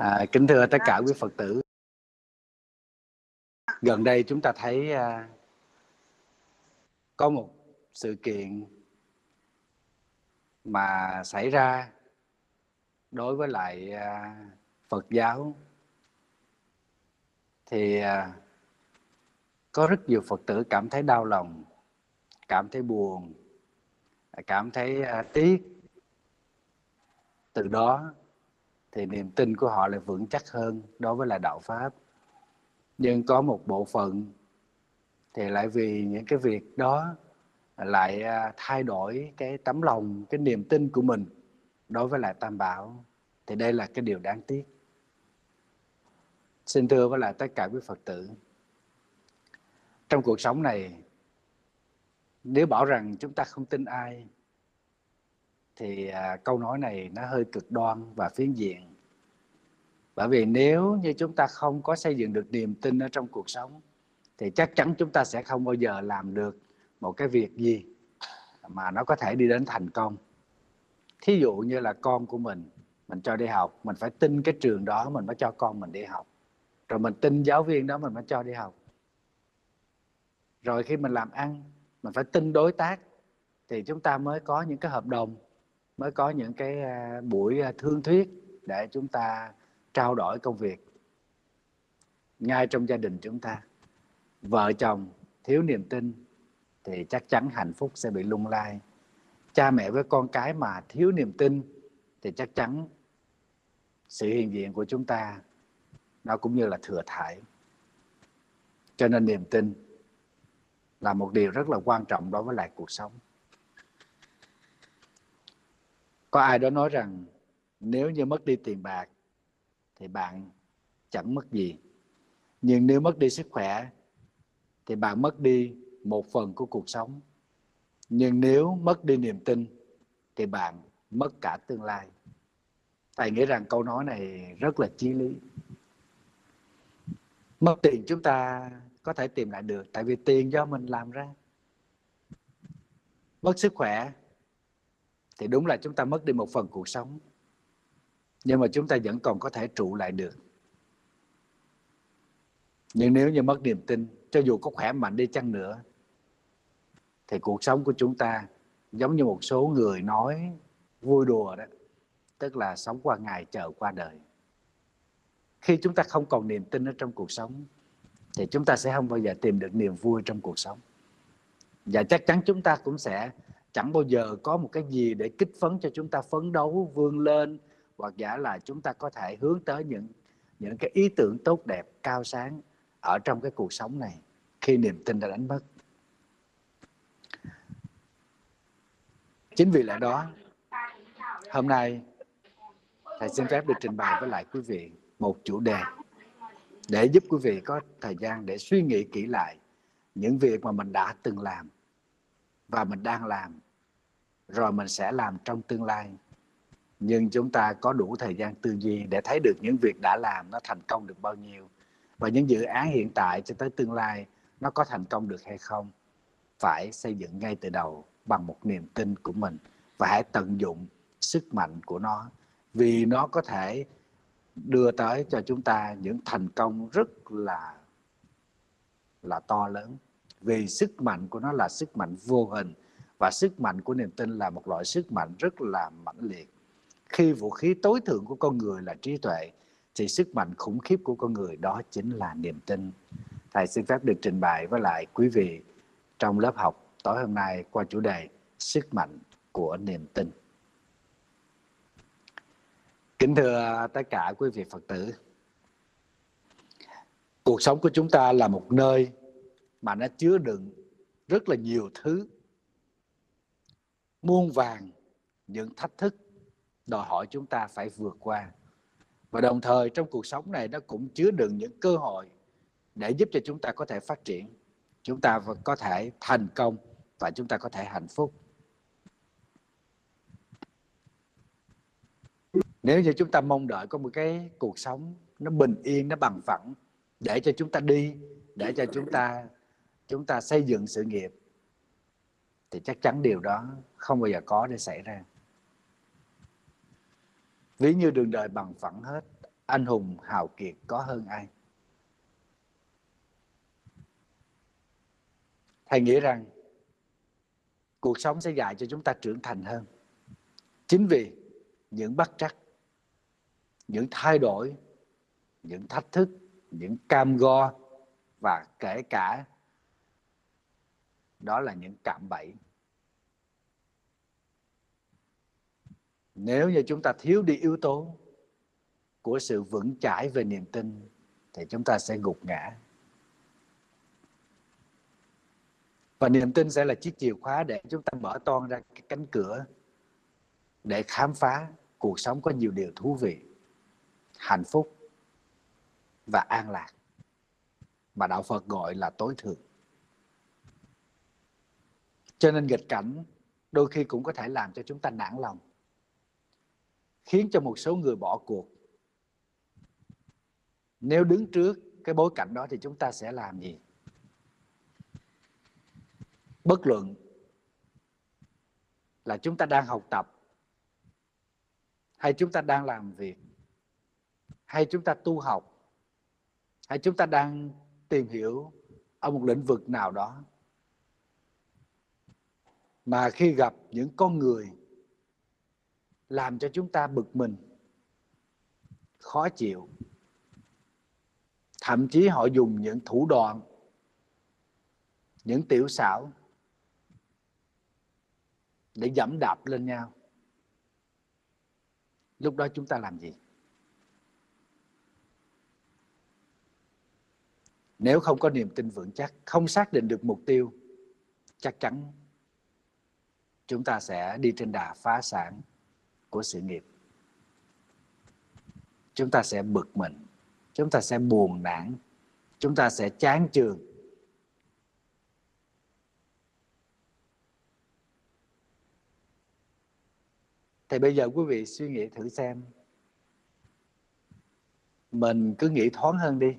À, kính thưa tất cả quý Phật tử. Gần đây chúng ta thấy à, có một sự kiện mà xảy ra đối với lại à, Phật giáo thì à, có rất nhiều Phật tử cảm thấy đau lòng, cảm thấy buồn, cảm thấy à, tiếc. Từ đó thì niềm tin của họ lại vững chắc hơn đối với là đạo pháp. Nhưng có một bộ phận thì lại vì những cái việc đó lại à, thay đổi cái tấm lòng, cái niềm tin của mình đối với lại tam bảo. Thì đây là cái điều đáng tiếc. Xin thưa với lại tất cả quý phật tử, trong cuộc sống này, nếu bảo rằng chúng ta không tin ai thì à, câu nói này nó hơi cực đoan và phiến diện. Bởi vì nếu như chúng ta không có xây dựng được niềm tin ở trong cuộc sống thì chắc chắn chúng ta sẽ không bao giờ làm được một cái việc gì mà nó có thể đi đến thành công. Thí dụ như là con của mình mình cho đi học mình phải tin cái trường đó mình mới cho con mình đi học. Rồi mình tin giáo viên đó mình mới cho đi học. Rồi khi mình làm ăn mình phải tin đối tác thì chúng ta mới có những cái hợp đồng mới có những cái à, buổi à, thương thuyết để chúng ta trao đổi công việc ngay trong gia đình chúng ta. Vợ chồng thiếu niềm tin thì chắc chắn hạnh phúc sẽ bị lung lay. Cha mẹ với con cái mà thiếu niềm tin thì chắc chắn sự hiện diện của chúng ta nó cũng như là thừa thải. Cho nên niềm tin là một điều rất là quan trọng đối với lại cuộc sống có ai đó nói rằng, nếu như mất đi tiền bạc, thì bạn chẳng mất gì. Nhưng nếu mất đi sức khỏe, thì bạn mất đi một phần của cuộc sống. Nhưng nếu mất đi niềm tin, thì bạn mất cả tương lai. Thầy nghĩ rằng câu nói này rất là chí lý. Mất tiền chúng ta có thể tìm lại được, tại vì tiền do mình làm ra. Mất sức khỏe thì đúng là chúng ta mất đi một phần cuộc sống. Nhưng mà chúng ta vẫn còn có thể trụ lại được. Nhưng nếu như mất niềm tin, cho dù có khỏe mạnh đi chăng nữa, thì cuộc sống của chúng ta giống như một số người nói vui đùa đó, tức là sống qua ngày chờ qua đời. Khi chúng ta không còn niềm tin ở trong cuộc sống, thì chúng ta sẽ không bao giờ tìm được niềm vui trong cuộc sống. Và chắc chắn chúng ta cũng sẽ chẳng bao giờ có một cái gì để kích phấn cho chúng ta phấn đấu vươn lên, hoặc giả là chúng ta có thể hướng tới những những cái ý tưởng tốt đẹp, cao sáng ở trong cái cuộc sống này khi niềm tin đã đánh mất. Chính vì lẽ đó, hôm nay thầy xin phép được trình bày với lại quý vị một chủ đề để giúp quý vị có thời gian để suy nghĩ kỹ lại những việc mà mình đã từng làm và mình đang làm, rồi mình sẽ làm trong tương lai. Nhưng chúng ta có đủ thời gian tư duy để thấy được những việc đã làm nó thành công được bao nhiêu và những dự án hiện tại cho tới tương lai nó có thành công được hay không, phải xây dựng ngay từ đầu bằng một niềm tin của mình và hãy tận dụng sức mạnh của nó vì nó có thể đưa tới cho chúng ta những thành công rất là là to lớn vì sức mạnh của nó là sức mạnh vô hình và sức mạnh của niềm tin là một loại sức mạnh rất là mãnh liệt. Khi vũ khí tối thượng của con người là trí tuệ, thì sức mạnh khủng khiếp của con người đó chính là niềm tin. Thầy xin phép được trình bày với lại quý vị trong lớp học tối hôm nay qua chủ đề sức mạnh của niềm tin. Kính thưa tất cả quý vị phật tử, cuộc sống của chúng ta là một nơi mà nó chứa đựng rất là nhiều thứ. Muôn vàng, những thách thức, đòi hỏi chúng ta phải vượt qua. Và đồng thời trong cuộc sống này nó cũng chứa đựng những cơ hội để giúp cho chúng ta có thể phát triển. Chúng ta có thể thành công và chúng ta có thể hạnh phúc. Nếu như chúng ta mong đợi có một cái cuộc sống nó bình yên, nó bằng phẳng để cho chúng ta đi, để cho chúng ta chúng ta xây dựng sự nghiệp, thì chắc chắn điều đó không bao giờ có để xảy ra. Ví như đường đời bằng phẳng hết, anh hùng hào kiệt có hơn ai? Thầy nghĩ rằng cuộc sống sẽ dạy cho chúng ta trưởng thành hơn. Chính vì những bất trắc, những thay đổi, những thách thức, những cam go và kể cả đó là những cạm bẫy. Nếu như chúng ta thiếu đi yếu tố của sự vững chãi về niềm tin, thì chúng ta sẽ gục ngã. Và niềm tin sẽ là chiếc chìa khóa để chúng ta mở toan ra cái cánh cửa để khám phá cuộc sống có nhiều điều thú vị, hạnh phúc và an lạc. Mà đạo Phật gọi là tối thượng. Cho nên nghịch cảnh đôi khi cũng có thể làm cho chúng ta nản lòng. Khiến cho một số người bỏ cuộc. Nếu đứng trước cái bối cảnh đó thì chúng ta sẽ làm gì? Bất luận là chúng ta đang học tập, hay chúng ta đang làm việc, hay chúng ta tu học, hay chúng ta đang tìm hiểu ở một lĩnh vực nào đó mà khi gặp những con người làm cho chúng ta bực mình, khó chịu, thậm chí họ dùng những thủ đoạn, những tiểu xảo để dẫm đạp lên nhau. Lúc đó chúng ta làm gì? Nếu không có niềm tin vững chắc, không xác định được mục tiêu, chắc chắn chúng ta sẽ đi trên đà phá sản của sự nghiệp. Chúng ta sẽ bực mình, chúng ta sẽ buồn nản, chúng ta sẽ chán chường. Thì bây giờ quý vị suy nghĩ thử xem. Mình cứ nghĩ thoáng hơn đi.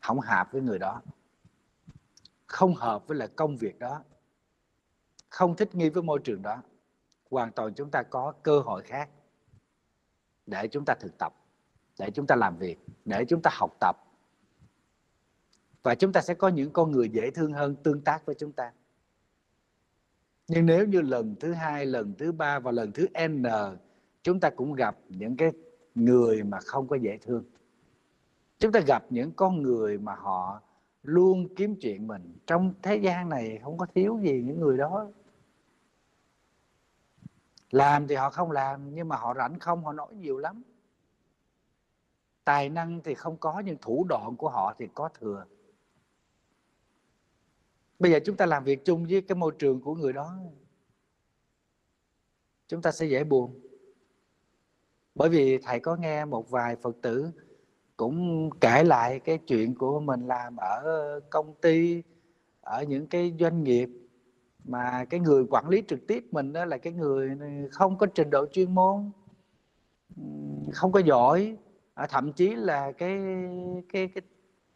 Không hợp với người đó. Không hợp với là công việc đó không thích nghi với môi trường đó. Hoàn toàn chúng ta có cơ hội khác để chúng ta thực tập, để chúng ta làm việc, để chúng ta học tập. Và chúng ta sẽ có những con người dễ thương hơn tương tác với chúng ta. Nhưng nếu như lần thứ hai, lần thứ ba và lần thứ n, chúng ta cũng gặp những cái người mà không có dễ thương. Chúng ta gặp những con người mà họ luôn kiếm chuyện mình. Trong thế gian này không có thiếu gì những người đó làm thì họ không làm, nhưng mà họ rảnh không, họ nói nhiều lắm. Tài năng thì không có, nhưng thủ đoạn của họ thì có thừa. Bây giờ chúng ta làm việc chung với cái môi trường của người đó, chúng ta sẽ dễ buồn. Bởi vì thầy có nghe một vài phật tử cũng kể lại cái chuyện của mình làm ở công ty, ở những cái doanh nghiệp mà cái người quản lý trực tiếp mình đó là cái người không có trình độ chuyên môn không có giỏi. À, thậm chí là cái cái cái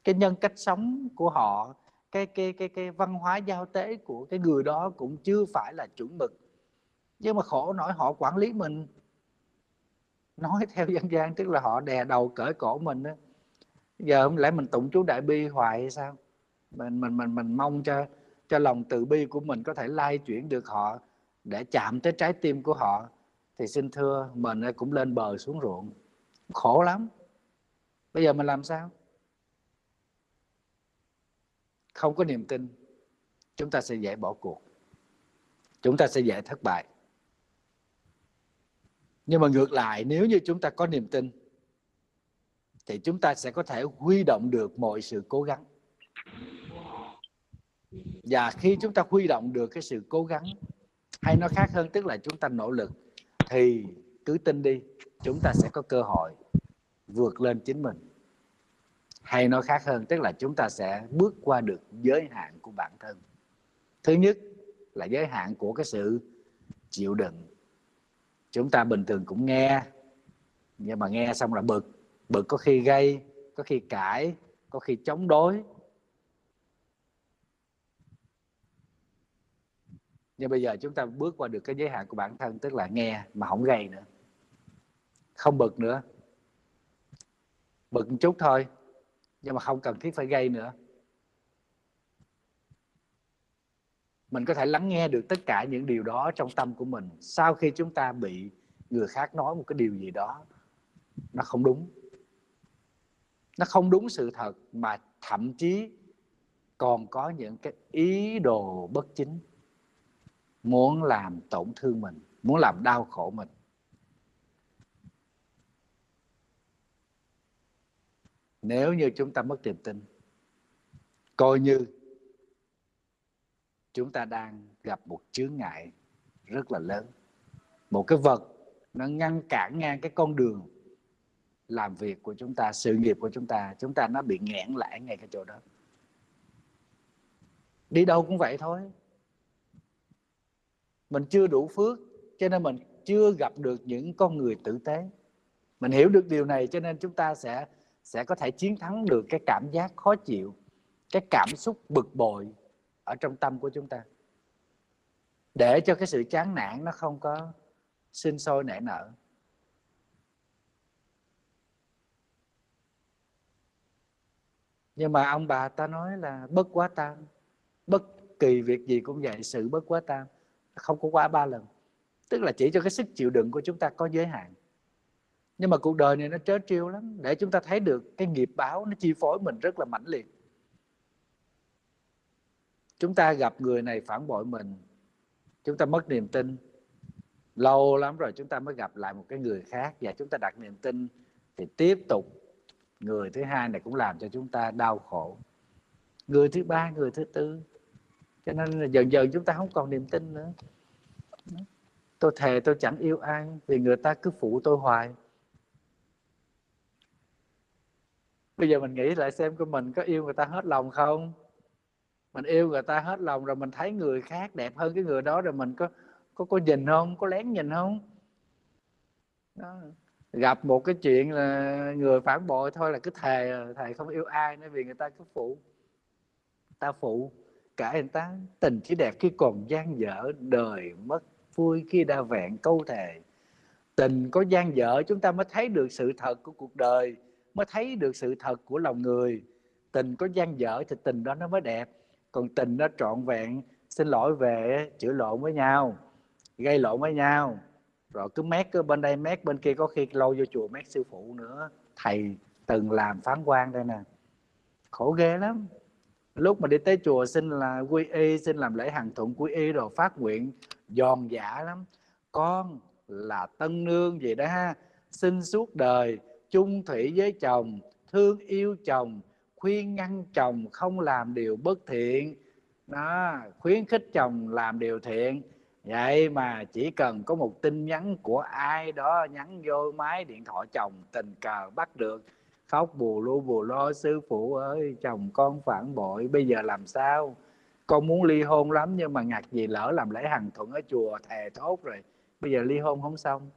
cái nhân cách sống của họ cái cái cái cái văn hóa giao tế của cái người đó cũng chưa phải là chuẩn mực. Nhưng mà khổ nổi họ quản lý mình. Nói theo dân gian tức là họ đè đầu cởi cổ mình đó giờ không lẽ mình tụng chú đại bi hoài hay sao? Mình mình mình mình mong cho cho lòng từ bi của mình có thể lai chuyển được họ, để chạm tới trái tim của họ, thì xin thưa, mình cũng lên bờ xuống ruộng. Khổ lắm. Bây giờ mình làm sao? Không có niềm tin, chúng ta sẽ dễ bỏ cuộc. Chúng ta sẽ dễ thất bại. Nhưng mà ngược lại, nếu như chúng ta có niềm tin, thì chúng ta sẽ có thể huy động được mọi sự cố gắng và khi chúng ta huy động được cái sự cố gắng, hay nó khác hơn, tức là chúng ta nỗ lực, thì cứ tin đi, chúng ta sẽ có cơ hội vượt lên chính mình. Hay nói khác hơn, tức là chúng ta sẽ bước qua được giới hạn của bản thân. Thứ nhất là giới hạn của cái sự chịu đựng. Chúng ta bình thường cũng nghe, nhưng mà nghe xong là bực. Bực có khi gây có khi cãi, có khi chống đối. Nhưng bây giờ chúng ta bước qua được cái giới hạn của bản thân, tức là nghe mà không gây nữa. Không bực nữa. Bực một chút thôi, nhưng mà không cần thiết phải gây nữa. Mình có thể lắng nghe được tất cả những điều đó trong tâm của mình. Sau khi chúng ta bị người khác nói một cái điều gì đó, nó không đúng. Nó không đúng sự thật mà thậm chí còn có những cái ý đồ bất chính muốn làm tổn thương mình, muốn làm đau khổ mình. Nếu như chúng ta mất niềm tin, coi như chúng ta đang gặp một chướng ngại rất là lớn. Một cái vật nó ngăn cản ngang cái con đường làm việc của chúng ta, sự nghiệp của chúng ta chúng ta nó bị nghẽn lại ngay cái chỗ đó. Đi đâu cũng vậy thôi mình chưa đủ phước, cho nên mình chưa gặp được những con người tử tế. Mình hiểu được điều này, cho nên chúng ta sẽ sẽ có thể chiến thắng được cái cảm giác khó chịu, cái cảm xúc bực bội ở trong tâm của chúng ta. Để cho cái sự chán nản nó không có sinh sôi nảy nở. Nhưng mà ông bà ta nói là, bất quá tam. Bất kỳ việc gì cũng vậy, sự bất quá tam không có quá ba lần. Tức là chỉ cho cái sức chịu đựng của chúng ta có giới hạn. Nhưng mà cuộc đời này nó trớ trêu lắm. Để chúng ta thấy được cái nghiệp báo nó chi phối mình rất là mãnh liệt. Chúng ta gặp người này phản bội mình, chúng ta mất niềm tin. Lâu lắm rồi chúng ta mới gặp lại một cái người khác và chúng ta đặt niềm tin thì tiếp tục người thứ hai này cũng làm cho chúng ta đau khổ. Người thứ ba, người thứ tư cho nên là dần dần chúng ta không còn niềm tin nữa. Tôi thề tôi chẳng yêu ai, vì người ta cứ phụ tôi hoài. Bây giờ mình nghĩ lại xem của mình có yêu người ta hết lòng không? Mình yêu người ta hết lòng rồi mình thấy người khác đẹp hơn cái người đó rồi mình có có có nhìn không? Có lén nhìn không? Đó. gặp một cái chuyện là người phản bội thôi là cứ thề thề không yêu ai nữa vì người ta cứ phụ ta phụ cả anh ta. Tình chỉ đẹp khi còn gian dở, đời mất vui khi đã vẹn câu thề. Tình có gian dở, chúng ta mới thấy được sự thật của cuộc đời, mới thấy được sự thật của lòng người. Tình có gian dở thì tình đó nó mới đẹp. Còn tình nó trọn vẹn, xin lỗi về, chữa lộn với nhau, gây lộn với nhau. Rồi cứ mét cứ bên đây, mét bên kia, có khi lâu vô chùa mét sư phụ nữa. Thầy từng làm phán quan đây nè. Khổ ghê lắm lúc mà đi tới chùa xin là quy y, xin làm lễ hàng thuận quy y rồi phát nguyện. Giòn giả lắm. Con là tân nương gì đó ha. Xin suốt đời chung thủy với chồng, thương yêu chồng, khuyên ngăn chồng không làm điều bất thiện. Đó, khuyến khích chồng làm điều thiện. Vậy mà chỉ cần có một tin nhắn của ai đó, nhắn vô máy, điện thoại chồng tình cờ bắt được khóc, bù lu, bù lo, sư phụ ơi, chồng con phản bội, bây giờ làm sao? Con muốn ly hôn lắm nhưng mà ngặt gì lỡ làm lễ hằng thuận ở chùa thề thốt rồi, bây giờ ly hôn không xong.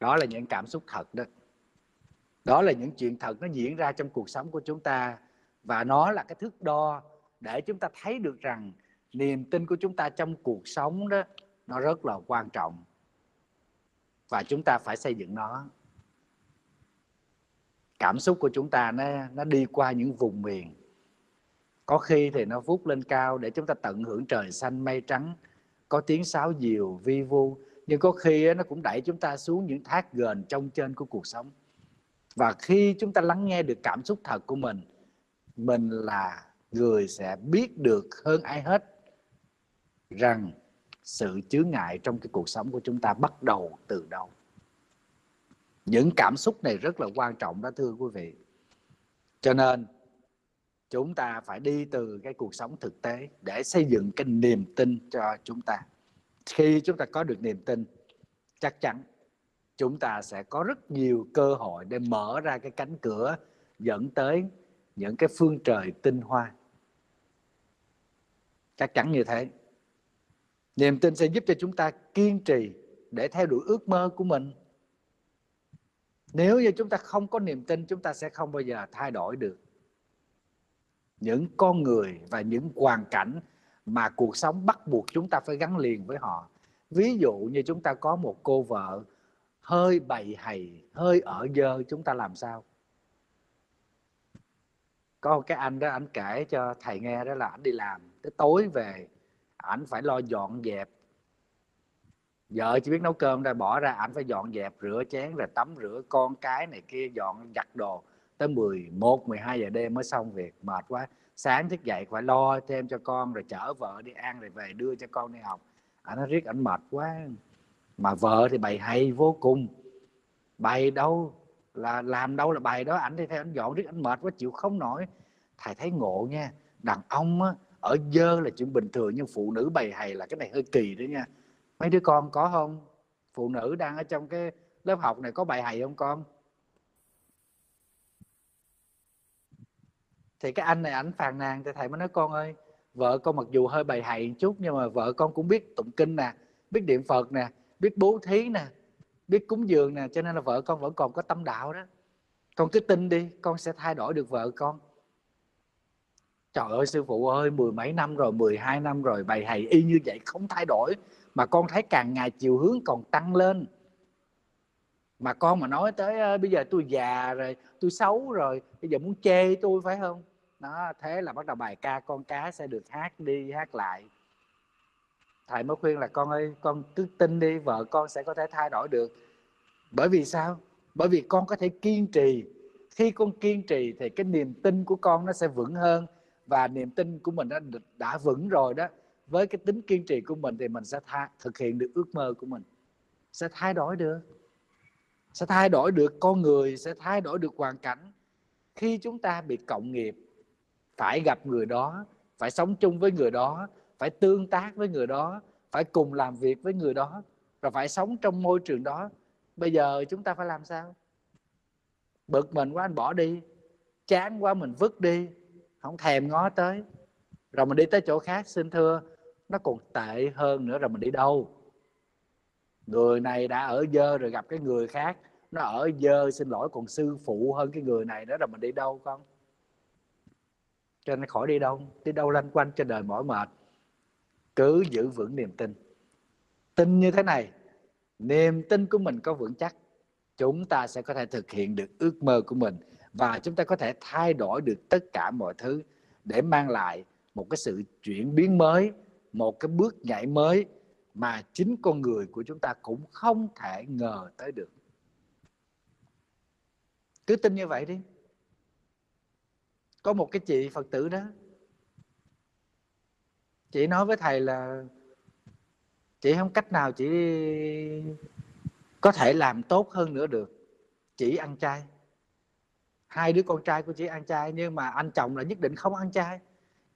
Đó là những cảm xúc thật đó. Đó là những chuyện thật nó diễn ra trong cuộc sống của chúng ta và nó là cái thước đo để chúng ta thấy được rằng niềm tin của chúng ta trong cuộc sống đó, nó rất là quan trọng và chúng ta phải xây dựng nó. Cảm xúc của chúng ta nó nó đi qua những vùng miền. Có khi thì nó vút lên cao để chúng ta tận hưởng trời xanh mây trắng. Có tiếng sáo diều vi vu. Nhưng có khi nó cũng đẩy chúng ta xuống những thác gờn trong trên của cuộc sống. Và khi chúng ta lắng nghe được cảm xúc thật của mình mình là người sẽ biết được hơn ai hết rằng sự chướng ngại trong cái cuộc sống của chúng ta bắt đầu từ đâu. Những cảm xúc này rất là quan trọng đó, thưa quý vị. Cho nên, chúng ta phải đi từ cái cuộc sống thực tế để xây dựng cái niềm tin cho chúng ta. Khi chúng ta có được niềm tin, chắc chắn chúng ta sẽ có rất nhiều cơ hội để mở ra cái cánh cửa dẫn tới những cái phương trời tinh hoa. Chắc chắn như thế niềm tin sẽ giúp cho chúng ta kiên trì để theo đuổi ước mơ của mình. Nếu như chúng ta không có niềm tin, chúng ta sẽ không bao giờ thay đổi được. Những con người và những hoàn cảnh mà cuộc sống bắt buộc chúng ta phải gắn liền với họ. Ví dụ như chúng ta có một cô vợ hơi bầy hầy, hơi ở dơ, chúng ta làm sao? Có một cái anh đó, anh kể cho thầy nghe đó là anh đi làm, tới tối về ảnh phải lo dọn dẹp. Vợ chỉ biết nấu cơm ra bỏ ra ảnh phải dọn dẹp rửa chén rồi tắm rửa con cái này kia dọn giặt đồ. Tới 11, 12 giờ đêm mới xong việc mệt quá. Sáng thức dậy phải lo thêm cho con rồi chở vợ đi ăn rồi về đưa cho con đi học. Ảnh nói riết ảnh mệt quá. Mà vợ thì bày hay vô cùng. Bày đâu là làm đâu là bày đó. Ảnh đi theo ảnh dọn riết ảnh mệt quá chịu không nổi. Thầy thấy ngộ nha. Đàn ông á, ở dơ là chuyện bình thường, nhưng phụ nữ bày hay là cái này hơi kỳ đó nha. Mấy đứa con có không? Phụ nữ đang ở trong cái lớp học này có bài hầy không con? Thì cái anh này, ảnh phàn nàn thì thầy mới nói, con ơi, vợ con mặc dù hơi bày hầy chút, nhưng mà vợ con cũng biết tụng kinh nè, biết niệm phật nè, biết bố thí nè, biết cúng dường nè, cho nên là vợ con vẫn còn có tâm đạo đó. Con cứ tin đi, con sẽ thay đổi được vợ con trời ơi, sư phụ ơi, mười mấy năm rồi 12 năm rồi, bài thầy y như vậy không thay đổi. Mà con thấy càng ngày chiều hướng còn tăng lên. Mà con mà nói tới bây giờ tôi già rồi, tôi xấu rồi, bây giờ muốn chê tôi phải không? Đó, thế là bắt đầu bài ca con cá sẽ được hát đi, hát lại. Thầy mới khuyên là con ơi, con cứ tin đi, vợ con sẽ có thể thay đổi được. Bởi vì sao? Bởi vì con có thể kiên trì. Khi con kiên trì thì cái niềm tin của con nó sẽ vững hơn và niềm tin của mình đã đã vững rồi đó với cái tính kiên trì của mình thì mình sẽ tha, thực hiện được ước mơ của mình. Sẽ thay đổi được. Sẽ thay đổi được con người sẽ thay đổi được hoàn cảnh. Khi chúng ta bị cộng nghiệp phải gặp người đó phải sống chung với người đó phải tương tác với người đó phải cùng làm việc với người đó và phải sống trong môi trường đó bây giờ chúng ta phải làm sao? Bực mình quá anh bỏ đi. Chán quá mình vứt đi không thèm ngó tới. Rồi mình đi tới chỗ khác, xin thưa, nó còn tệ hơn nữa rồi mình đi đâu? Người này đã ở dơ rồi gặp cái người khác. Nó ở dơ, xin lỗi, còn sư phụ hơn cái người này nữa rồi mình đi đâu con cho nên khỏi đi đâu. Đi đâu lanh quanh trên đời mỏi mệt. Cứ giữ vững niềm tin. Tin như thế này, niềm tin của mình có vững chắc. Chúng ta sẽ có thể thực hiện được ước mơ của mình và chúng ta có thể thay đổi được tất cả mọi thứ để mang lại một cái sự chuyển biến mới, một cái bước nhảy mới mà chính con người của chúng ta cũng không thể ngờ tới được. Cứ tin như vậy đi. Có một cái chị phật tử đó. Chị nói với thầy là, chị không cách nào chị có thể làm tốt hơn nữa được. Chỉ ăn chay hai đứa con trai của chị ăn chay, nhưng mà anh chồng là nhất định không ăn chay.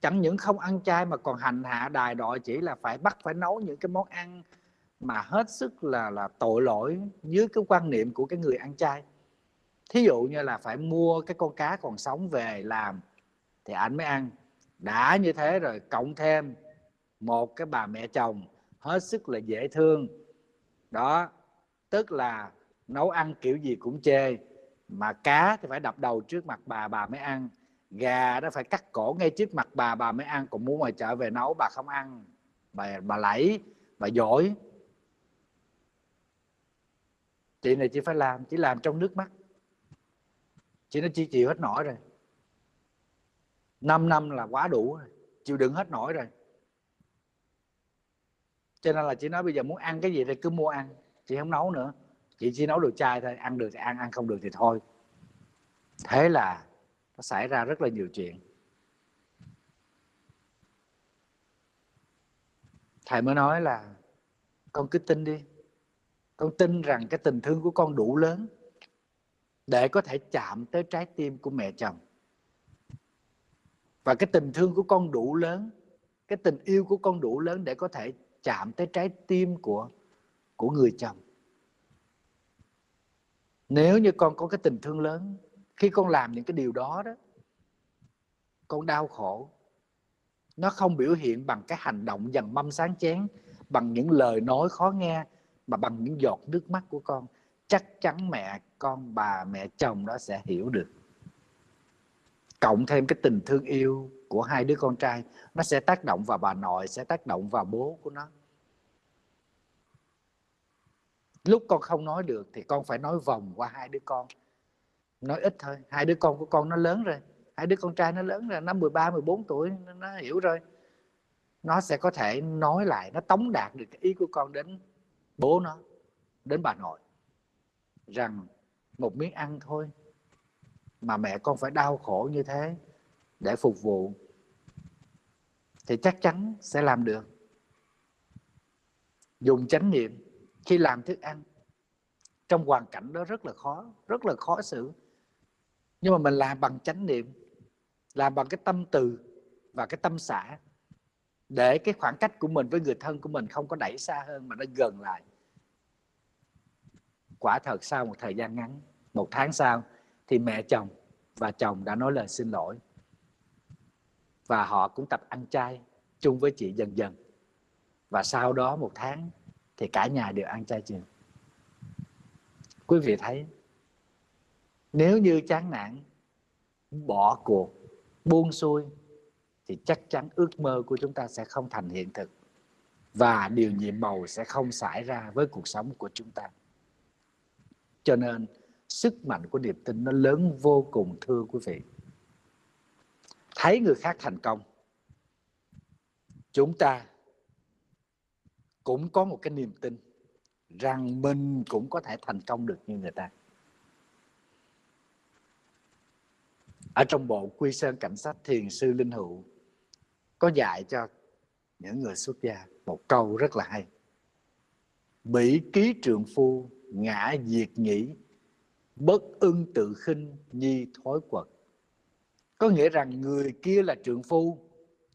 Chẳng những không ăn chay mà còn hành hạ, đài đội chỉ là phải bắt, phải nấu những cái món ăn mà hết sức là là tội lỗi dưới cái quan niệm của cái người ăn chay. Thí dụ như là phải mua cái con cá còn sống về làm thì anh mới ăn. Đã như thế rồi, cộng thêm một cái bà mẹ chồng hết sức là dễ thương. Đó, tức là nấu ăn kiểu gì cũng chê mà cá thì phải đập đầu trước mặt bà bà mới ăn. Gà nó phải cắt cổ ngay trước mặt bà bà mới ăn. Còn muốn ngoài chợ về nấu, bà không ăn. Bà bà lẫy, bà dỗi. Chị này chỉ phải làm chỉ làm trong nước mắt. Chị nó chỉ chịu hết nổi rồi. 5 năm là quá đủ rồi. Chịu đựng hết nổi rồi. Cho nên là chị nói bây giờ muốn ăn cái gì thì cứ mua ăn. Chị không nấu nữa chị chỉ nấu đồ chay thôi, ăn được thì ăn ăn không được thì thôi. Thế là nó xảy ra rất là nhiều chuyện. Thầy mới nói là, con cứ tin đi. Con tin rằng cái tình thương của con đủ lớn để có thể chạm tới trái tim của mẹ chồng. Và cái tình thương của con đủ lớn, cái tình yêu của con đủ lớn để có thể chạm tới trái tim của của người chồng nếu như con có cái tình thương lớn, khi con làm những cái điều đó đó, con đau khổ. Nó không biểu hiện bằng cái hành động dằn mâm sáng chén bằng những lời nói khó nghe, mà bằng những giọt nước mắt của con. Chắc chắn mẹ con, bà, mẹ chồng đó sẽ hiểu được. Cộng thêm cái tình thương yêu của hai đứa con trai, nó sẽ tác động vào bà nội, sẽ tác động vào bố của nó lúc con không nói được thì con phải nói vòng qua hai đứa con. Nói ít thôi, hai đứa con của con nó lớn rồi, hai đứa con trai nó lớn rồi, nó 13 14 tuổi nó hiểu rồi. Nó sẽ có thể nói lại, nó tống đạt được cái ý của con đến bố nó, đến bà nội, rằng một miếng ăn thôi mà mẹ con phải đau khổ như thế để phục vụ thì chắc chắn sẽ làm được. Dùng chánh niệm khi làm thức ăn, trong hoàn cảnh đó rất là khó, rất là khó xử. Nhưng mà mình làm bằng chánh niệm, làm bằng cái tâm từ và cái tâm xả, để cái khoảng cách của mình với người thân của mình không có đẩy xa hơn mà nó gần lại. Quả thật sau một thời gian ngắn, một tháng sau, thì mẹ chồng và chồng đã nói lời xin lỗi. Và họ cũng tập ăn chay chung với chị dần dần. Và sau đó một tháng thì cả nhà đều ăn chay trường quý vị thấy, nếu như chán nản, bỏ cuộc, buông xuôi, thì chắc chắn ước mơ của chúng ta sẽ không thành hiện thực. Và điều nhiệm màu sẽ không xảy ra với cuộc sống của chúng ta. Cho nên, sức mạnh của niềm tin nó lớn vô cùng, thưa quý vị. Thấy người khác thành công, chúng ta cũng có một cái niềm tin rằng mình cũng có thể thành công được như người ta. Ở trong bộ quy sơn cảnh sát thiền sư linh hữu có dạy cho những người xuất gia một câu rất là hay. Bỉ ký trường phu, ngã diệt nhĩ, bất ưng tự khinh, nhi thối quật. Có nghĩa rằng người kia là trượng phu,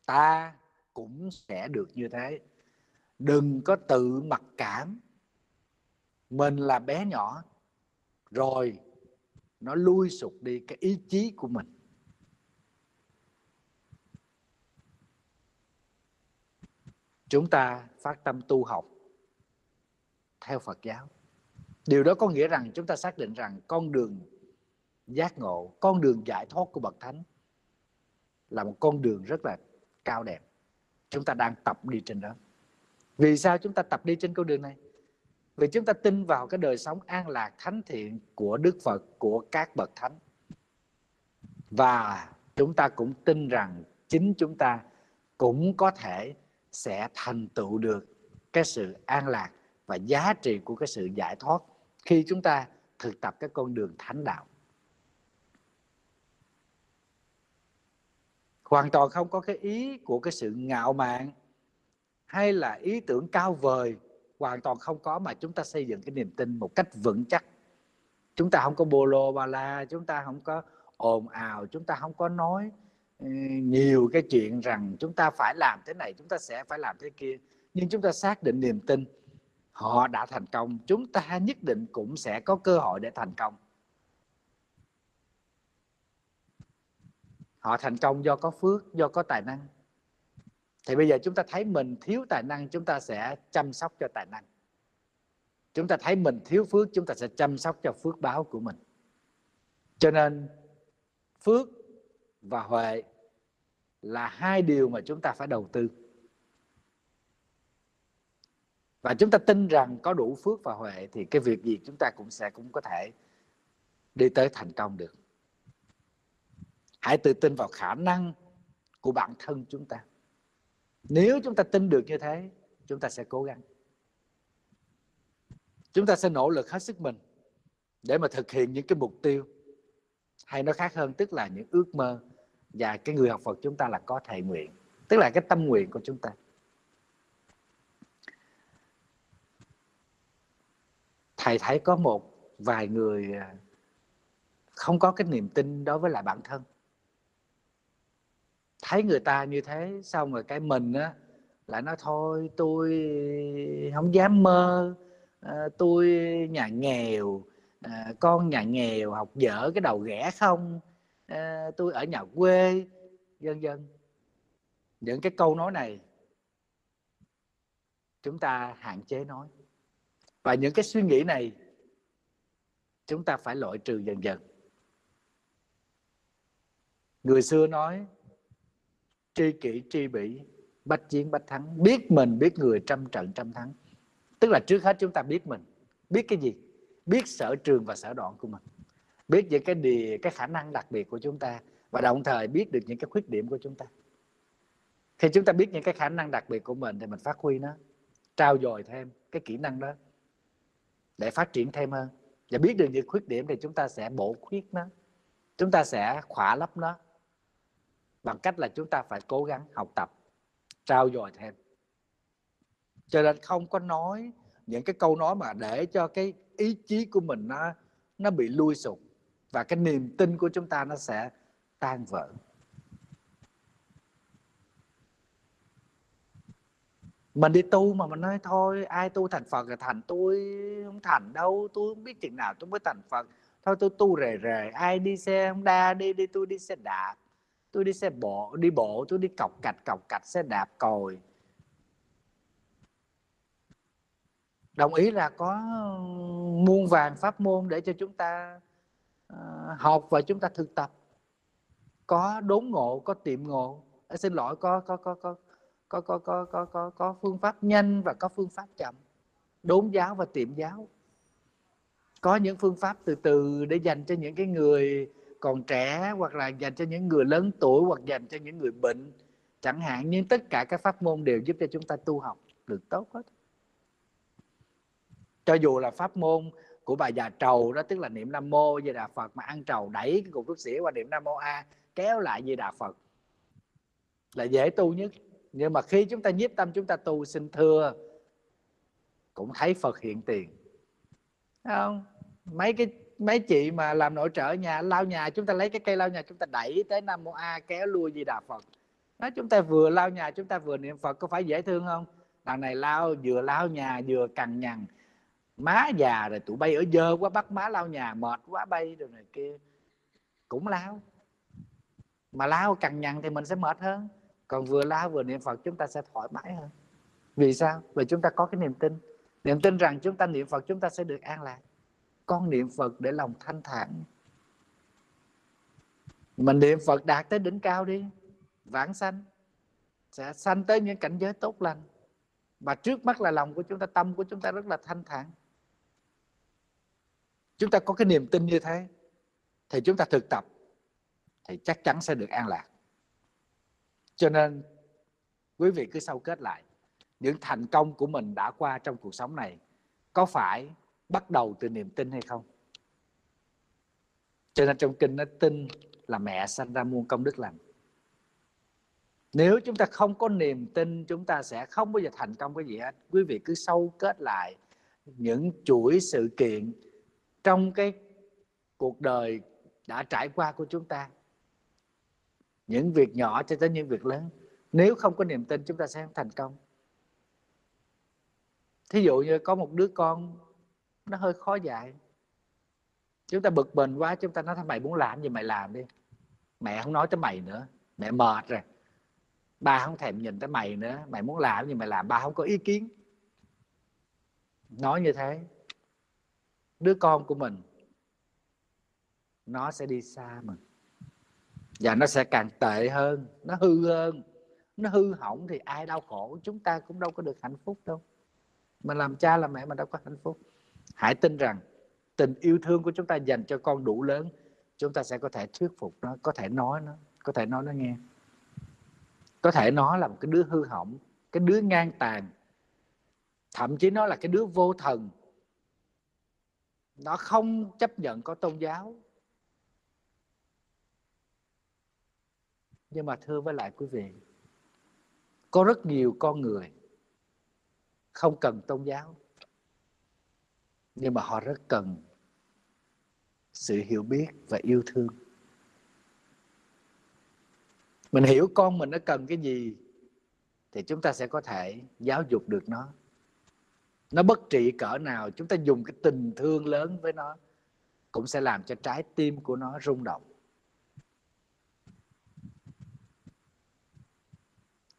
ta cũng sẽ được như thế đừng có tự mặc cảm. Mình là bé nhỏ, rồi nó lui sụt đi cái ý chí của mình. Chúng ta phát tâm tu học theo Phật giáo. Điều đó có nghĩa rằng chúng ta xác định rằng con đường giác ngộ, con đường giải thoát của bậc thánh là một con đường rất là cao đẹp. Chúng ta đang tập đi trên đó vì sao chúng ta tập đi trên con đường này? Vì chúng ta tin vào cái đời sống an lạc thánh thiện của đức phật, của các bậc thánh. Và chúng ta cũng tin rằng chính chúng ta cũng có thể sẽ thành tựu được cái sự an lạc và giá trị của cái sự giải thoát khi chúng ta thực tập cái con đường thánh đạo. Hoàn toàn không có cái ý của cái sự ngạo mạn hay là ý tưởng cao vời, hoàn toàn không có mà chúng ta xây dựng cái niềm tin một cách vững chắc. Chúng ta không có bô lô ba la, chúng ta không có ồn ào, chúng ta không có nói ừ, nhiều cái chuyện rằng chúng ta phải làm thế này, chúng ta sẽ phải làm thế kia. Nhưng chúng ta xác định niềm tin, họ đã thành công, chúng ta nhất định cũng sẽ có cơ hội để thành công. Họ thành công do có phước, do có tài năng thì bây giờ chúng ta thấy mình thiếu tài năng, chúng ta sẽ chăm sóc cho tài năng. Chúng ta thấy mình thiếu phước, chúng ta sẽ chăm sóc cho phước báo của mình. Cho nên, phước và huệ là hai điều mà chúng ta phải đầu tư. Và chúng ta tin rằng có đủ phước và huệ thì cái việc gì chúng ta cũng sẽ cũng có thể đi tới thành công được. Hãy tự tin vào khả năng của bản thân chúng ta nếu chúng ta tin được như thế, chúng ta sẽ cố gắng. Chúng ta sẽ nỗ lực hết sức mình để mà thực hiện những cái mục tiêu. Hay nó khác hơn, tức là những ước mơ và cái người học Phật chúng ta là có thệ nguyện, tức là cái tâm nguyện của chúng ta. Thầy thấy có một vài người à, không có cái niềm tin đối với lại bản thân thấy người ta như thế xong rồi cái mình á lại nói thôi tôi không dám mơ à, tôi nhà nghèo à, con nhà nghèo học dở cái đầu ghẻ không à, tôi ở nhà quê vân vân. Những cái câu nói này chúng ta hạn chế nói. Và những cái suy nghĩ này chúng ta phải loại trừ dần dần. Người xưa nói tri kỷ, tri bỉ, bách chiến, bách thắng, biết mình, biết người trăm trận, trăm thắng. Tức là trước hết chúng ta biết mình, biết cái gì? Biết sở trường và sở đoạn của mình. Biết những cái điều cái khả năng đặc biệt của chúng ta và đồng thời biết được những cái khuyết điểm của chúng ta. Khi chúng ta biết những cái khả năng đặc biệt của mình thì mình phát huy nó trao dồi thêm cái kỹ năng đó để phát triển thêm hơn. Và biết được những khuyết điểm thì chúng ta sẽ bổ khuyết nó, chúng ta sẽ khỏa lấp nó bằng cách là chúng ta phải cố gắng học tập trao dồi thêm. Cho nên không có nói những cái câu nói mà để cho cái ý chí của mình nó nó bị lui sụp và cái niềm tin của chúng ta nó sẽ tan vỡ. Mình đi tu mà mình nói thôi, ai tu thành phật là thành, tôi không thành đâu, tôi không biết chừng nào tôi mới thành phật. Thôi tôi tu rề rề, ai đi xe không đa đi đi tôi đi xe đạp tôi đi xe bộ đi bộ tôi đi cọc cạch cọc cạch xe đạp còi. Đồng ý là có muôn vàng pháp môn để cho chúng ta à, học và chúng ta thực tập. Có đốn ngộ có tiệm ngộ. À, xin lỗi có có có có có có có có có có phương pháp nhanh và có phương pháp chậm. Đốn giáo và tiệm giáo. Có những phương pháp từ từ để dành cho những cái người còn trẻ hoặc là dành cho những người lớn tuổi hoặc dành cho những người bệnh, chẳng hạn nhưng tất cả các pháp môn đều giúp cho chúng ta tu học được tốt hết. Cho dù là pháp môn của bà già trầu đó, tức là niệm nam mô về đà phật mà ăn trầu đẩy cái cục thuốc xỉa qua niệm nam mô a, kéo lại về đà phật là dễ tu nhất. Nhưng mà khi chúng ta nhiếp tâm, chúng ta tu xin thưa, cũng thấy phật hiện tiền. Thấy không? Mấy cái mấy chị mà làm nội trợ nhà lao nhà, chúng ta lấy cái cây lao nhà chúng ta đẩy tới nam mô a kéo lui di đà phật. Nói chúng ta vừa lao nhà, chúng ta vừa niệm phật, có phải dễ thương không? Đằng này lao vừa lao nhà, vừa cằn nhằn. Má già rồi tụi bay ở dơ quá, bắt má lao nhà, mệt quá bay rồi này kia. Cũng lao mà lao cằn nhằn thì mình sẽ mệt hơn. Còn vừa lao vừa niệm phật, chúng ta sẽ thoải mái hơn. Vì sao? Vì chúng ta có cái niềm tin. Niềm tin rằng chúng ta niệm phật, chúng ta sẽ được an lạc con niệm phật để lòng thanh thản. Mình niệm phật đạt tới đỉnh cao đi, vãng sanh, sẽ sanh tới những cảnh giới tốt lành. Và trước mắt là lòng của chúng ta, tâm của chúng ta rất là thanh thản. Chúng ta có cái niềm tin như thế, thì chúng ta thực tập, thì chắc chắn sẽ được an lạc. Cho nên, quý vị cứ sâu kết lại, những thành công của mình đã qua trong cuộc sống này, có phải bắt đầu từ niềm tin hay không? Cho nên trong kinh nó tin là mẹ sanh ra muôn công đức lành. Nếu chúng ta không có niềm tin, chúng ta sẽ không bao giờ thành công cái gì hết. Quý vị cứ sâu kết lại những chuỗi sự kiện trong cái cuộc đời đã trải qua của chúng ta. Những việc nhỏ cho tới những việc lớn. Nếu không có niềm tin, chúng ta sẽ không thành công. Thí dụ như có một đứa con nó hơi khó dạy. Chúng ta bực mình quá, chúng ta nói mày muốn làm gì mày làm đi. Mẹ không nói tới mày nữa. Mẹ mệt rồi. Ba không thèm nhìn tới mày nữa. Mày muốn làm gì mày làm, ba không có ý kiến. Nói như thế. Đứa con của mình, nó sẽ đi xa mình. Và nó sẽ càng tệ hơn. Nó hư hơn. Nó hư hỏng thì ai đau khổ. Chúng ta cũng đâu có được hạnh phúc đâu. Mà làm cha làm mẹ mà đâu có hạnh phúc hãy tin rằng tình yêu thương của chúng ta dành cho con đủ lớn, chúng ta sẽ có thể thuyết phục nó, có thể nói nó, có thể nói nó nghe. Có thể nó là một cái đứa hư hỏng, cái đứa ngang tàn. Thậm chí nó là cái đứa vô thần. Nó không chấp nhận có tôn giáo. Nhưng mà thưa với lại quý vị, có rất nhiều con người không cần tôn giáo nhưng mà họ rất cần sự hiểu biết và yêu thương. Mình hiểu con mình nó cần cái gì thì chúng ta sẽ có thể giáo dục được nó. Nó bất trị cỡ nào, chúng ta dùng cái tình thương lớn với nó cũng sẽ làm cho trái tim của nó rung động.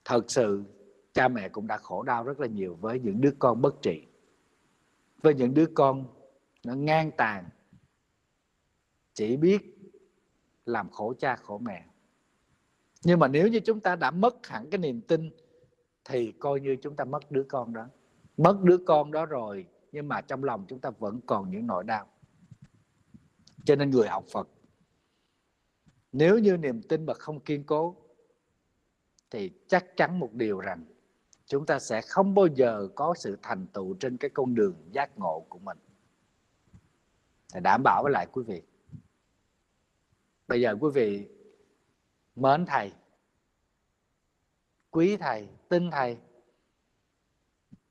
Thật sự, cha mẹ cũng đã khổ đau rất là nhiều với những đứa con bất trị với những đứa con nó ngang tàn, chỉ biết làm khổ cha khổ mẹ. Nhưng mà nếu như chúng ta đã mất hẳn cái niềm tin, thì coi như chúng ta mất đứa con đó. Mất đứa con đó rồi, nhưng mà trong lòng chúng ta vẫn còn những nỗi đau. Cho nên người học Phật, nếu như niềm tin mà không kiên cố, thì chắc chắn một điều rằng chúng ta sẽ không bao giờ có sự thành tựu trên cái con đường giác ngộ của mình. Thầy đảm bảo với lại quý vị. Bây giờ quý vị mến thầy quý thầy tin thầy.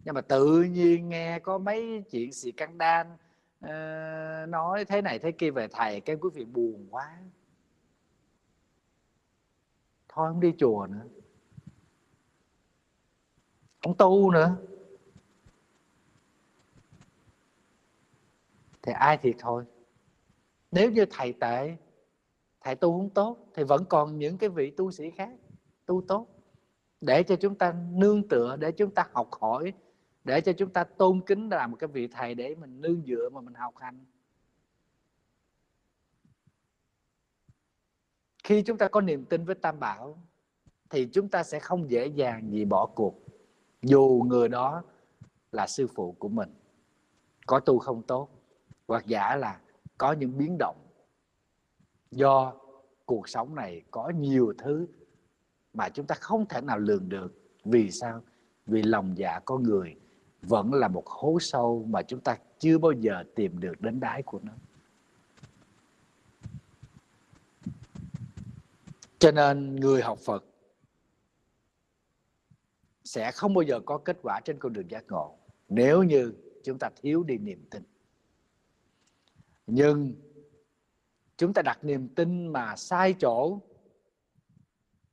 Nhưng mà tự nhiên nghe có mấy chuyện xì căng đan uh, nói thế này thế kia về thầy cái quý vị buồn quá. Thôi không đi chùa nữa ông tu nữa. Thì ai thiệt thôi. Nếu như thầy tệ, thầy tu không tốt, thì vẫn còn những cái vị tu sĩ khác tu tốt. Để cho chúng ta nương tựa, để chúng ta học hỏi, để cho chúng ta tôn kính là một cái vị thầy để mình nương dựa mà mình học hành. Khi chúng ta có niềm tin với tam bảo, thì chúng ta sẽ không dễ dàng gì bỏ cuộc dù người đó là sư phụ của mình, có tu không tốt, hoặc giả là có những biến động do cuộc sống này có nhiều thứ mà chúng ta không thể nào lường được. Vì sao? Vì lòng dạ con người vẫn là một hố sâu mà chúng ta chưa bao giờ tìm được đến đáy của nó. Cho nên người học phật sẽ không bao giờ có kết quả trên con đường giác ngộ nếu như chúng ta thiếu đi niềm tin. Nhưng chúng ta đặt niềm tin mà sai chỗ,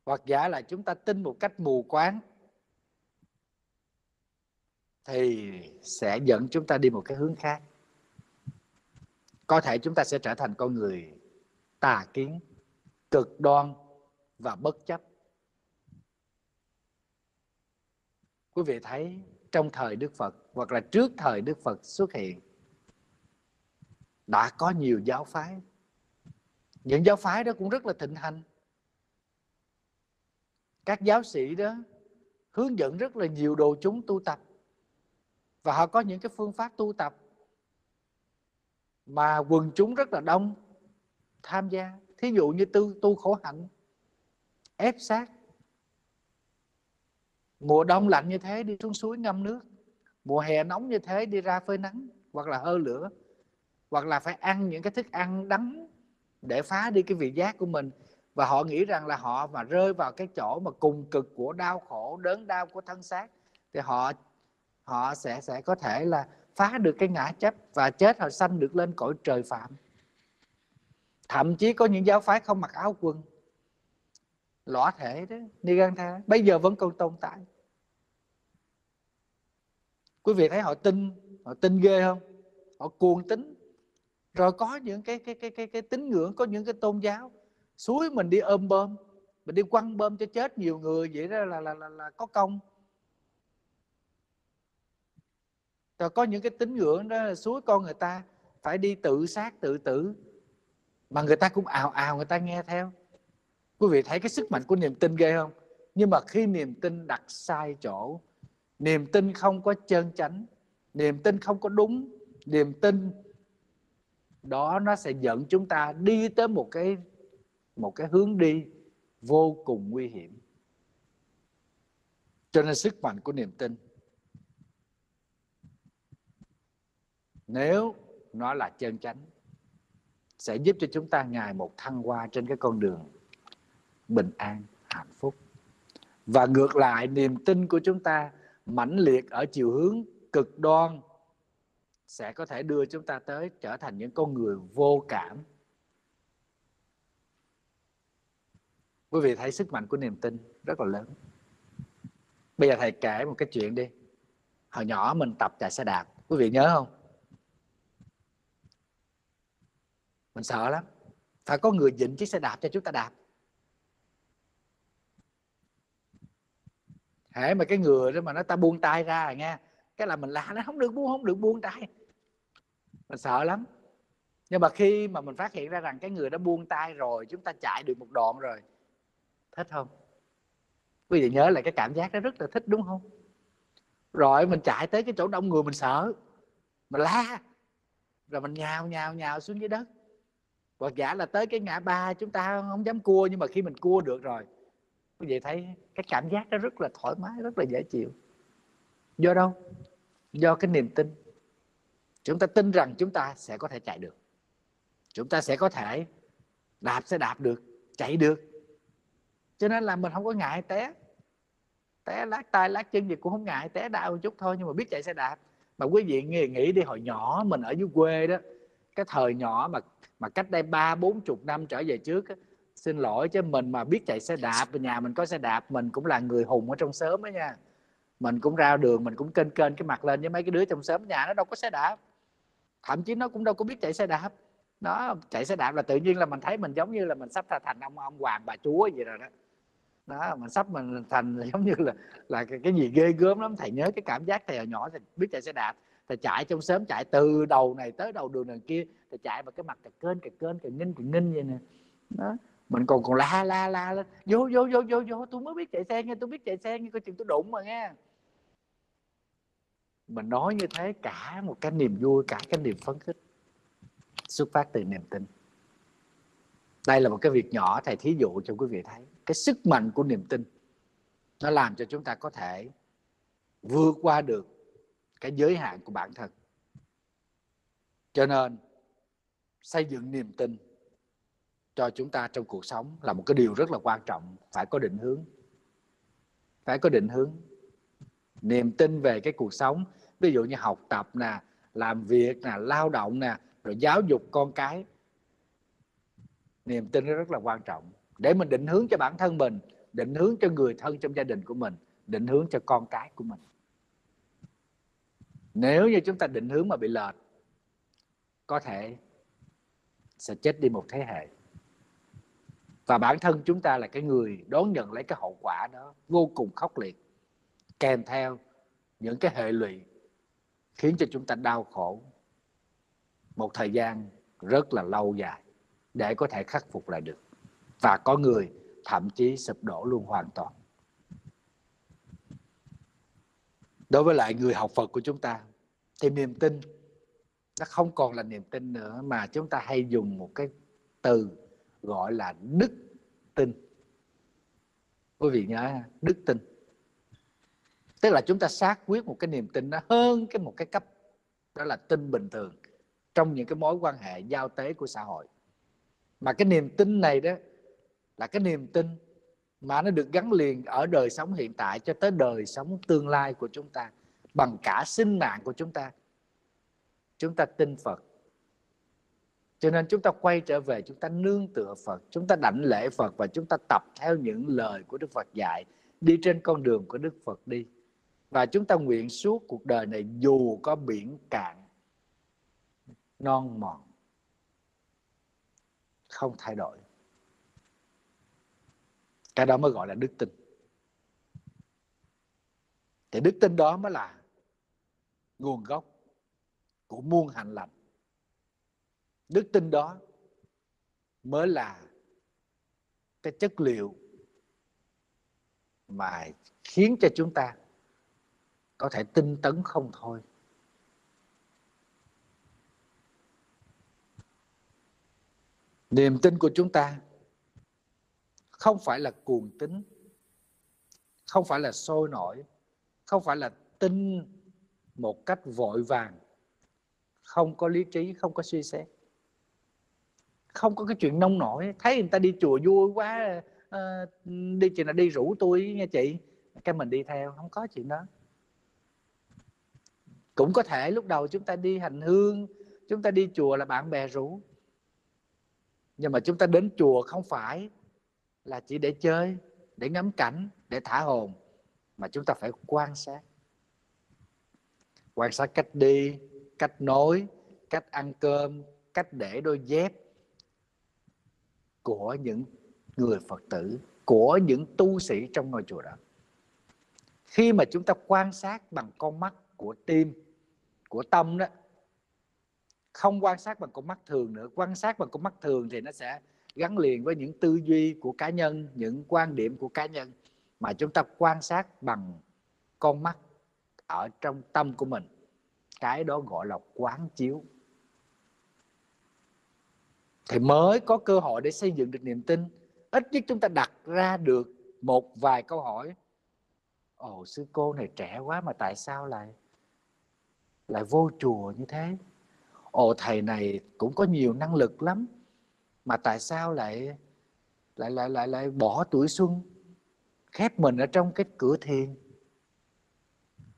hoặc giả là chúng ta tin một cách mù quáng, thì sẽ dẫn chúng ta đi một cái hướng khác. Có thể chúng ta sẽ trở thành con người tà kiến, cực đoan và bất chấp. Quý vị thấy trong thời đức phật hoặc là trước thời đức phật xuất hiện, đã có nhiều giáo phái. Những giáo phái đó cũng rất là thịnh hành. Các giáo sĩ đó hướng dẫn rất là nhiều đồ chúng tu tập. Và họ có những cái phương pháp tu tập mà quần chúng rất là đông tham gia. Thí dụ như tu tu khổ hạnh, ép sát mùa đông lạnh như thế đi xuống suối ngâm nước. Mùa hè nóng như thế đi ra phơi nắng hoặc là hơ lửa. Hoặc là phải ăn những cái thức ăn đắng để phá đi cái vị giác của mình. Và họ nghĩ rằng là họ mà rơi vào cái chỗ mà cùng cực của đau khổ, đớn đau của thân xác, thì họ họ sẽ sẽ có thể là phá được cái ngã chấp và chết họ sanh được lên cõi trời phạm. Thậm chí có những giáo phái không mặc áo quần. Lõa thể đó, ni gan tha. Bây giờ vẫn còn tồn tại quý vị thấy họ tin họ tin ghê không? Họ cuồng tính rồi có những cái cái cái cái cái tín ngưỡng có những cái tôn giáo suối mình đi ôm bơm mình đi quăng bơm cho chết nhiều người vậy đó là là là, là có công. Rồi có những cái tín ngưỡng đó là suối con người ta phải đi tự sát tự tử mà người ta cũng ào ào người ta nghe theo. Quý vị thấy cái sức mạnh của niềm tin ghê không? Nhưng mà khi niềm tin đặt sai chỗ niềm tin không có chân chánh, niềm tin không có đúng, niềm tin đó nó sẽ dẫn chúng ta đi tới một cái một cái hướng đi vô cùng nguy hiểm. Cho nên sức mạnh của niềm tin. Nếu nó là chân chánh, sẽ giúp cho chúng ta ngày một thăng hoa trên cái con đường bình an, hạnh phúc. Và ngược lại, niềm tin của chúng ta mãnh liệt ở chiều hướng cực đoan sẽ có thể đưa chúng ta tới trở thành những con người vô cảm. Quý vị thấy sức mạnh của niềm tin rất là lớn. Bây giờ thầy kể một cái chuyện đi. Hồi nhỏ mình tập chạy xe đạp, quý vị nhớ không? Mình sợ lắm. Phải có người dịnh chiếc xe đạp cho chúng ta đạp. Hễ mà cái người đó mà nó ta buông tay ra nghe, cái là mình la, nó không được buông, không được buông tay. Mình sợ lắm. Nhưng mà khi mà mình phát hiện ra rằng cái người đó buông tay rồi, chúng ta chạy được một đoạn rồi, thích không? Quý vị nhớ là cái cảm giác đó rất là thích, đúng không? Rồi mình chạy tới cái chỗ đông người mình sợ, mình la, rồi mình nhào nhào nhào xuống dưới đất. Hoặc giả là tới cái ngã ba chúng ta không dám cua, nhưng mà khi mình cua được rồi quý vị thấy cái cảm giác nó rất là thoải mái rất là dễ chịu. Do đâu? Do cái niềm tin. Chúng ta tin rằng chúng ta sẽ có thể chạy được. Chúng ta sẽ có thể đạp sẽ đạp được chạy được. Cho nên là mình không có ngại té. Té lát tay lát chân gì cũng không ngại té đau một chút thôi nhưng mà biết chạy xe đạp. Mà quý vị nghĩ, nghĩ đi hồi nhỏ mình ở dưới quê đó cái thời nhỏ mà mà cách đây ba bốn chục năm trở về trước á, xin lỗi chứ mình mà biết chạy xe đạp nhà mình có xe đạp mình cũng là người hùng ở trong xóm đó nha. Mình cũng ra đường mình cũng kênh kênh cái mặt lên với mấy cái đứa trong xóm nhà nó đâu có xe đạp. Thậm chí nó cũng đâu có biết chạy xe đạp. Nó chạy xe đạp là tự nhiên là mình thấy mình giống như là mình sắp thành ông ông hoàng bà chúa gì rồi đó. Đó mình sắp mình thành giống như là là cái, cái gì ghê gớm lắm. Thầy nhớ cái cảm giác thầy hồi nhỏ thì biết chạy xe đạp thầy chạy trong sớm chạy từ đầu này tới đầu đường này kia thầy chạy mà cái mặt cà kênh cà kênh cà nghinh cà nghinh vậy nè. Đó mình còn còn la la la lên vô vô vô vô vô, tôi mới biết chạy xe nghe tôi biết chạy xe nghe coi chừng tôi đụng mà nghe. Mình nói như thế cả một cái niềm vui, cả cái niềm phấn khích, xuất phát từ niềm tin. Đây là một cái việc nhỏ, thầy thí dụ cho quý vị thấy. Cái sức mạnh của niềm tin, nó làm cho chúng ta có thể vượt qua được cái giới hạn của bản thân. Cho nên, xây dựng niềm tin cho chúng ta trong cuộc sống là một cái điều rất là quan trọng. Phải có định hướng. Phải có định hướng. Niềm tin về cái cuộc sống, ví dụ như học tập nè, làm việc nè, lao động nè, rồi giáo dục con cái. Niềm tin rất là quan trọng. Để mình định hướng cho bản thân mình, định hướng cho người thân trong gia đình của mình, định hướng cho con cái của mình. Nếu như chúng ta định hướng mà bị lệch, có thể sẽ chết đi một thế hệ và bản thân chúng ta là cái người đón nhận lấy cái hậu quả đó vô cùng khốc liệt, kèm theo những cái hệ lụy khiến cho chúng ta đau khổ một thời gian rất là lâu dài để có thể khắc phục lại được. Và có người thậm chí sụp đổ luôn hoàn toàn. Đối với lại người học Phật của chúng ta thì niềm tin nó không còn là niềm tin nữa mà chúng ta hay dùng một cái từ gọi là đức tin. Quý vị nhớ đức tin. Tức là chúng ta xác quyết một cái niềm tin nó hơn cái một cái cấp, đó là tin bình thường trong những cái mối quan hệ giao tế của xã hội. Mà cái niềm tin này đó là cái niềm tin mà nó được gắn liền ở đời sống hiện tại cho tới đời sống tương lai của chúng ta, bằng cả sinh mạng của chúng ta. Chúng ta tin Phật cho nên chúng ta quay trở về, chúng ta nương tựa Phật, chúng ta đảnh lễ Phật và chúng ta tập theo những lời của Đức Phật dạy. Đi trên con đường của Đức Phật đi. Và chúng ta nguyện suốt cuộc đời này, dù có biển cạn, non mòn, không thay đổi. Cái đó mới gọi là đức tin. Thì đức tin đó mới là nguồn gốc của muôn hạnh lành đức tin đó mới là cái chất liệu mà khiến cho chúng ta có thể tinh tấn không thôi. Niềm tin của chúng ta không phải là cuồng tín, không phải là sôi nổi, không phải là tin một cách vội vàng, không có lý trí, không có suy xét không có cái chuyện nông nổi. Thấy người ta đi chùa vui quá uh, đi chị là đi rủ tôi nha chị. Cái mình đi theo không có chuyện đó. Cũng có thể lúc đầu chúng ta đi hành hương chúng ta đi chùa là bạn bè rủ. Nhưng mà chúng ta đến chùa không phải là chỉ để chơi để ngắm cảnh để thả hồn mà chúng ta phải quan sát. Quan sát cách đi cách nói cách ăn cơm cách để đôi dép của những người phật tử, của những tu sĩ trong ngôi chùa đó. Khi mà chúng ta quan sát bằng con mắt của tim, của tâm đó, không quan sát bằng con mắt thường nữa, quan sát bằng con mắt thường thì nó sẽ gắn liền với những tư duy của cá nhân, những quan điểm của cá nhân. Mà chúng ta quan sát bằng con mắt ở trong tâm của mình. Cái đó gọi là quán chiếu thì mới có cơ hội để xây dựng được niềm tin. Ít nhất chúng ta đặt ra được một vài câu hỏi. Ồ, sư cô này trẻ quá mà tại sao lại lại vô chùa như thế? Ồ, thầy này cũng có nhiều năng lực lắm mà tại sao lại lại lại lại lại bỏ tuổi xuân, khép mình ở trong cái cửa thiền?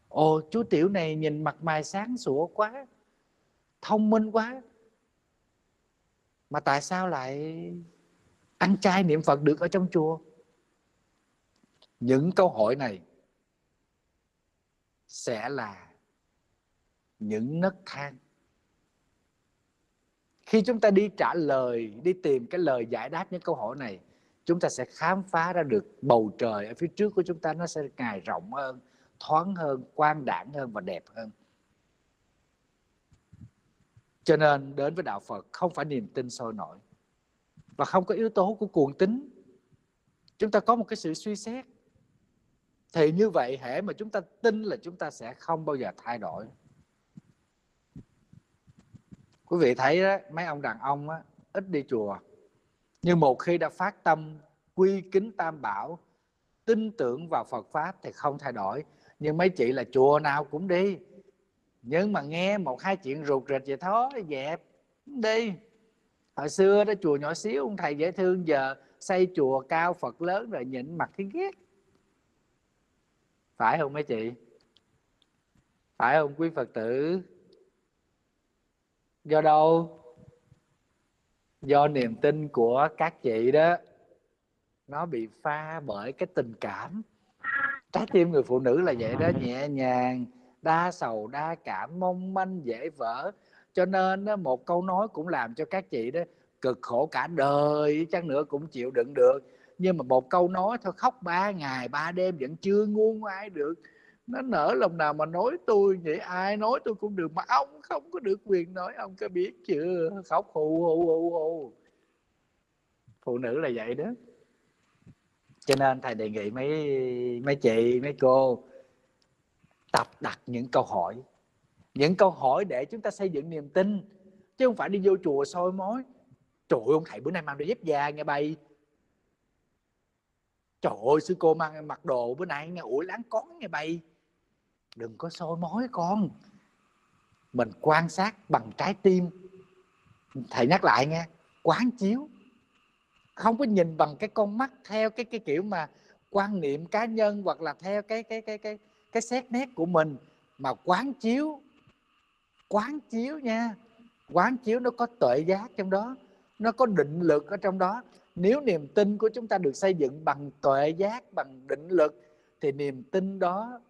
Ồ, chú tiểu này nhìn mặt mày sáng sủa quá, thông minh quá mà tại sao lại ăn chay niệm phật được ở trong chùa? Những câu hỏi này sẽ là những nấc thang. Khi chúng ta đi trả lời, đi tìm cái lời giải đáp những câu hỏi này, chúng ta sẽ khám phá ra được bầu trời ở phía trước của chúng ta nó sẽ ngày rộng hơn, thoáng hơn, quang đảng hơn và đẹp hơn cho nên đến với đạo phật không phải niềm tin sôi nổi. Và không có yếu tố của cuồng tính chúng ta có một cái sự suy xét. Thì như vậy hễ mà chúng ta tin là chúng ta sẽ không bao giờ thay đổi. Quý vị thấy đó, mấy ông đàn ông á, ít đi chùa. Nhưng một khi đã phát tâm quy kính tam bảo tin tưởng vào Phật pháp thì không thay đổi. Nhưng mấy chị là chùa nào cũng đi nhưng mà nghe một hai chuyện ruột rịch vậy thôi, dẹp đi. Hồi xưa đó, chùa nhỏ xíu, ông thầy dễ thương, giờ xây chùa cao Phật lớn rồi nhịn mặt thấy ghét. Phải không mấy chị? Phải không quý Phật tử? Do đâu? Do niềm tin của các chị đó, nó bị pha bởi cái tình cảm. Trái tim người phụ nữ là vậy đó, nhẹ nhàng đa sầu, đa cảm, mong manh, dễ vỡ. Cho nên một câu nói cũng làm cho các chị đó cực khổ cả đời chăng nữa cũng chịu đựng được. Nhưng mà một câu nói thôi, khóc ba ngày, ba đêm vẫn chưa nguôi ngoai được. Nó nở lòng nào mà nói tôi vậy, ai nói tôi cũng được, mà ông không có được quyền nói, ông có biết chưa? Khóc hù hù hù hù. Phụ nữ là vậy đó. Cho nên thầy đề nghị mấy mấy chị, mấy cô tập đặt những câu hỏi. Những câu hỏi để chúng ta xây dựng niềm tin, chứ không phải đi vô chùa soi mối trời ơi, ông thầy bữa nay mang đôi dép da nghe bay. Trời ơi, sư cô mang mặc đồ bữa nay nghe ủi láng con nghe bay. Đừng có soi mối con. Mình quan sát bằng trái tim. Thầy nhắc lại nghe, quán chiếu. Không có nhìn bằng cái con mắt theo cái cái kiểu mà quan niệm cá nhân hoặc là theo cái cái cái cái cái xét nét của mình mà quán chiếu quán chiếu nha. Quán chiếu nó có tuệ giác trong đó, nó có định lực ở trong đó. Nếu niềm tin của chúng ta được xây dựng bằng tuệ giác, bằng định lực, thì niềm tin đó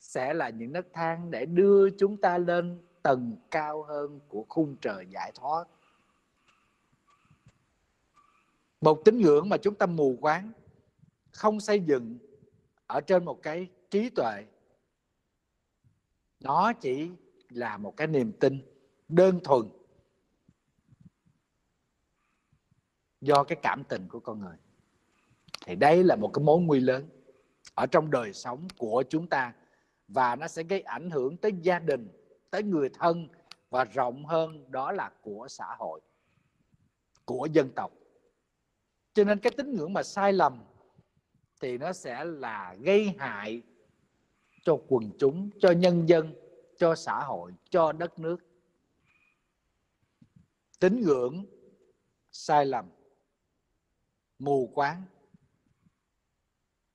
sẽ là những nấc thang để đưa chúng ta lên tầng cao hơn của khung trời giải thoát. Một tín ngưỡng mà chúng ta mù quáng, không xây dựng ở trên một cái trí tuệ nó chỉ là một cái niềm tin đơn thuần do cái cảm tình của con người. Thì đây là một cái mối nguy lớn ở trong đời sống của chúng ta và nó sẽ gây ảnh hưởng tới gia đình, tới người thân và rộng hơn đó là của xã hội, của dân tộc. Cho nên cái tín ngưỡng mà sai lầm thì nó sẽ là gây hại cho quần chúng, cho nhân dân, cho xã hội, cho đất nước. Tín ngưỡng sai lầm, mù quáng.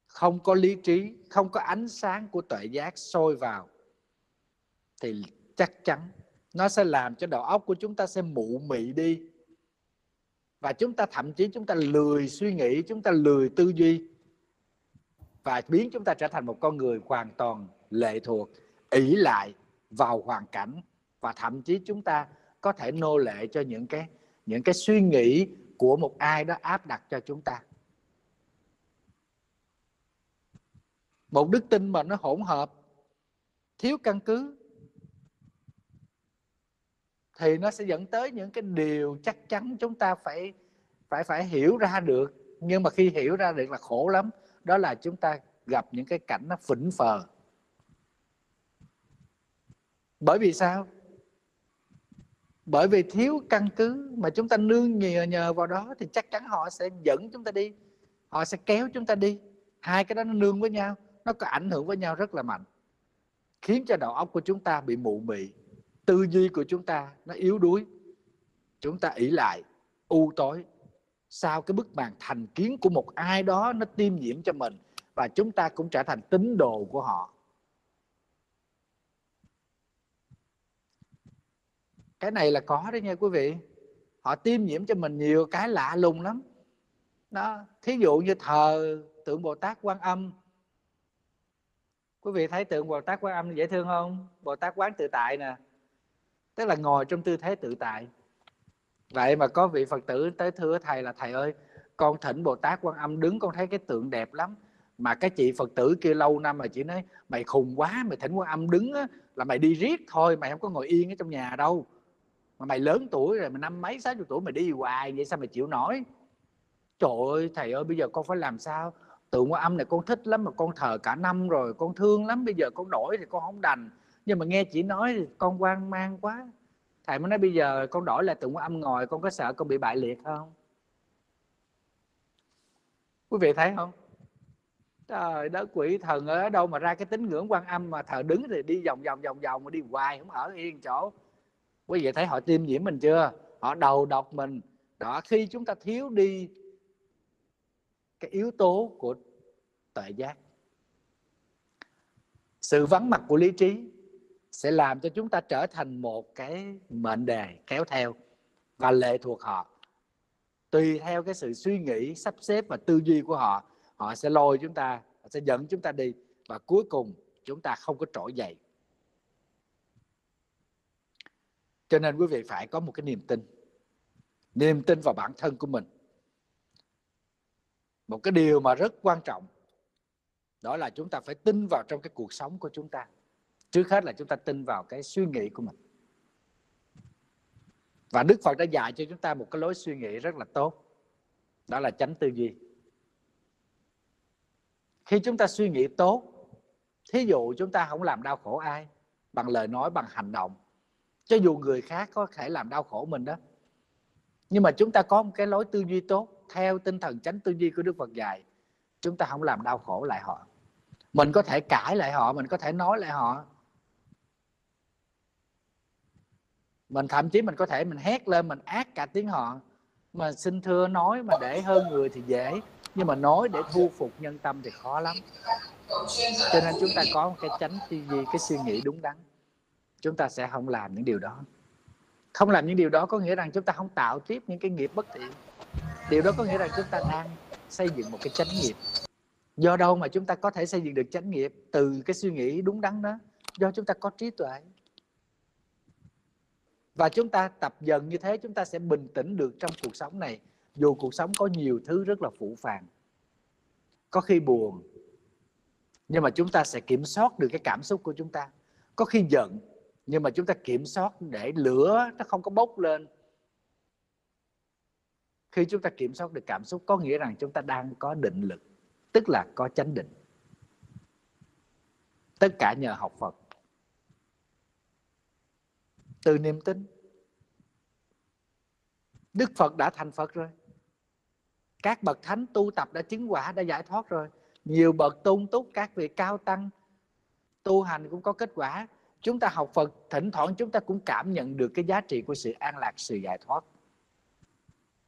Không có lý trí, không có ánh sáng của tuệ giác sôi vào thì chắc chắn nó sẽ làm cho đầu óc của chúng ta sẽ mụ mị đi. Và chúng ta thậm chí chúng ta lười suy nghĩ, chúng ta lười tư duy và biến chúng ta trở thành một con người hoàn toàn lệ thuộc ỷ lại vào hoàn cảnh. Và thậm chí chúng ta có thể nô lệ cho những cái những cái suy nghĩ của một ai đó áp đặt cho chúng ta. Một đức tin mà nó hỗn hợp, thiếu căn cứ, thì nó sẽ dẫn tới những cái điều chắc chắn chúng ta phải phải phải hiểu ra được. Nhưng mà khi hiểu ra được là khổ lắm đó là chúng ta gặp những cái cảnh nó phỉnh phờ. Bởi vì sao? Bởi vì thiếu căn cứ mà chúng ta nương nhờ nhờ vào đó thì chắc chắn họ sẽ dẫn chúng ta đi. Họ sẽ kéo chúng ta đi. Hai cái đó nó nương với nhau, nó có ảnh hưởng với nhau rất là mạnh. Khiến cho đầu óc của chúng ta bị mụ mị, tư duy của chúng ta nó yếu đuối. Chúng ta ỷ lại, u tối sau cái bức màn thành kiến của một ai đó nó tiêm nhiễm cho mình và chúng ta cũng trở thành tín đồ của họ? Cái này là có đấy nha quý vị. Họ tiêm nhiễm cho mình nhiều cái lạ lùng lắm. Đó, thí dụ như thờ tượng bồ tát quan âm. Quý vị thấy tượng bồ tát quan âm dễ thương không? Bồ tát quán tự tại nè. Tức là ngồi trong tư thế tự tại vậy mà có vị phật tử tới thưa thầy là thầy ơi con thỉnh bồ tát quan âm đứng con thấy cái tượng đẹp lắm. Mà cái chị phật tử kia lâu năm mà chị nói mày khùng quá mày thỉnh quan âm đứng á, là mày đi riết thôi mày không có ngồi yên ở trong nhà đâu. Mà mày lớn tuổi rồi mày năm mấy sáu chục tuổi mày đi hoài vậy sao mày chịu nổi? Trời ơi thầy ơi bây giờ con phải làm sao? Tượng quan âm này con thích lắm mà con thờ cả năm rồi con thương lắm bây giờ con đổi thì con không đành. Nhưng mà nghe chị nói thì con quan mang quá thầy mới nói bây giờ con đổi lại tụng âm ngồi, con có sợ con bị bại liệt không? Quý vị thấy không? Trời đất quỷ thần ở đâu mà ra cái tín ngưỡng quan âm mà thờ đứng thì đi vòng vòng vòng vòng mà đi hoài, không ở yên chỗ. Quý vị thấy họ tiêm nhiễm mình chưa? Họ đầu độc mình. Đó, khi chúng ta thiếu đi cái yếu tố của tuệ giác. Sự vắng mặt của lý trí sẽ làm cho chúng ta trở thành một cái mệnh đề kéo theo và lệ thuộc họ. Tùy theo cái sự suy nghĩ, sắp xếp và tư duy của họ họ sẽ lôi chúng ta, họ sẽ dẫn chúng ta đi và cuối cùng chúng ta không có trỗi dậy. Cho nên quý vị phải có một cái niềm tin. Niềm tin vào bản thân của mình. Một cái điều mà rất quan trọng, đó là chúng ta phải tin vào trong cái cuộc sống của chúng ta trước hết là chúng ta tin vào cái suy nghĩ của mình. Và đức phật đã dạy cho chúng ta một cái lối suy nghĩ rất là tốt. Đó là tránh tư duy. Khi chúng ta suy nghĩ tốt, thí dụ chúng ta không làm đau khổ ai, bằng lời nói, bằng hành động, cho dù người khác có thể làm đau khổ mình đó, nhưng mà chúng ta có một cái lối tư duy tốt, theo tinh thần tránh tư duy của đức phật dạy, chúng ta không làm đau khổ lại họ. Mình có thể cãi lại họ, mình có thể nói lại họ mình thậm chí mình có thể mình hét lên, mình ác cả tiếng họ. Mà xin thưa nói mà để hơn người thì dễ, nhưng mà nói để thu phục nhân tâm thì khó lắm. Cho nên chúng ta có một cái tránh tư duy, cái suy nghĩ đúng đắn. Chúng ta sẽ không làm những điều đó. Không làm những điều đó có nghĩa rằng chúng ta không tạo tiếp những cái nghiệp bất thiện. Điều đó có nghĩa rằng chúng ta đang xây dựng một cái chánh nghiệp. Do đâu mà chúng ta có thể xây dựng được chánh nghiệp? Từ cái suy nghĩ đúng đắn đó. Do chúng ta có trí tuệ và chúng ta tập dần như thế, chúng ta sẽ bình tĩnh được trong cuộc sống này. Dù cuộc sống có nhiều thứ rất là phụ phàng, có khi buồn, nhưng mà chúng ta sẽ kiểm soát được cái cảm xúc của chúng ta. Có khi giận, nhưng mà chúng ta kiểm soát để lửa nó không có bốc lên. Khi chúng ta kiểm soát được cảm xúc, có nghĩa rằng chúng ta đang có định lực, tức là có chánh định. Tất cả nhờ học phật từ niềm tin. Đức phật đã thành phật rồi. Các bậc thánh tu tập đã chứng quả, đã giải thoát rồi. Nhiều bậc tôn túc, các vị cao tăng tu hành cũng có kết quả. Chúng ta học Phật, thỉnh thoảng chúng ta cũng cảm nhận được cái giá trị của sự an lạc, sự giải thoát.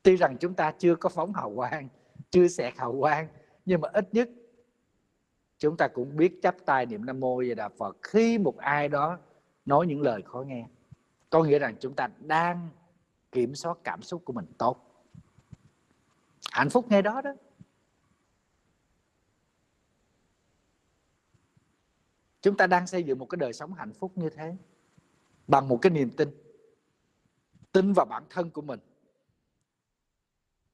Tuy rằng chúng ta chưa có phóng hào quang, chưa xẹt hào quang, nhưng mà ít nhất chúng ta cũng biết chấp tay niệm nam mô về đà phật khi một ai đó nói những lời khó nghe có nghĩa rằng chúng ta đang kiểm soát cảm xúc của mình tốt. Hạnh phúc ngay đó đó. Chúng ta đang xây dựng một cái đời sống hạnh phúc như thế bằng một cái niềm tin. Tin vào bản thân của mình.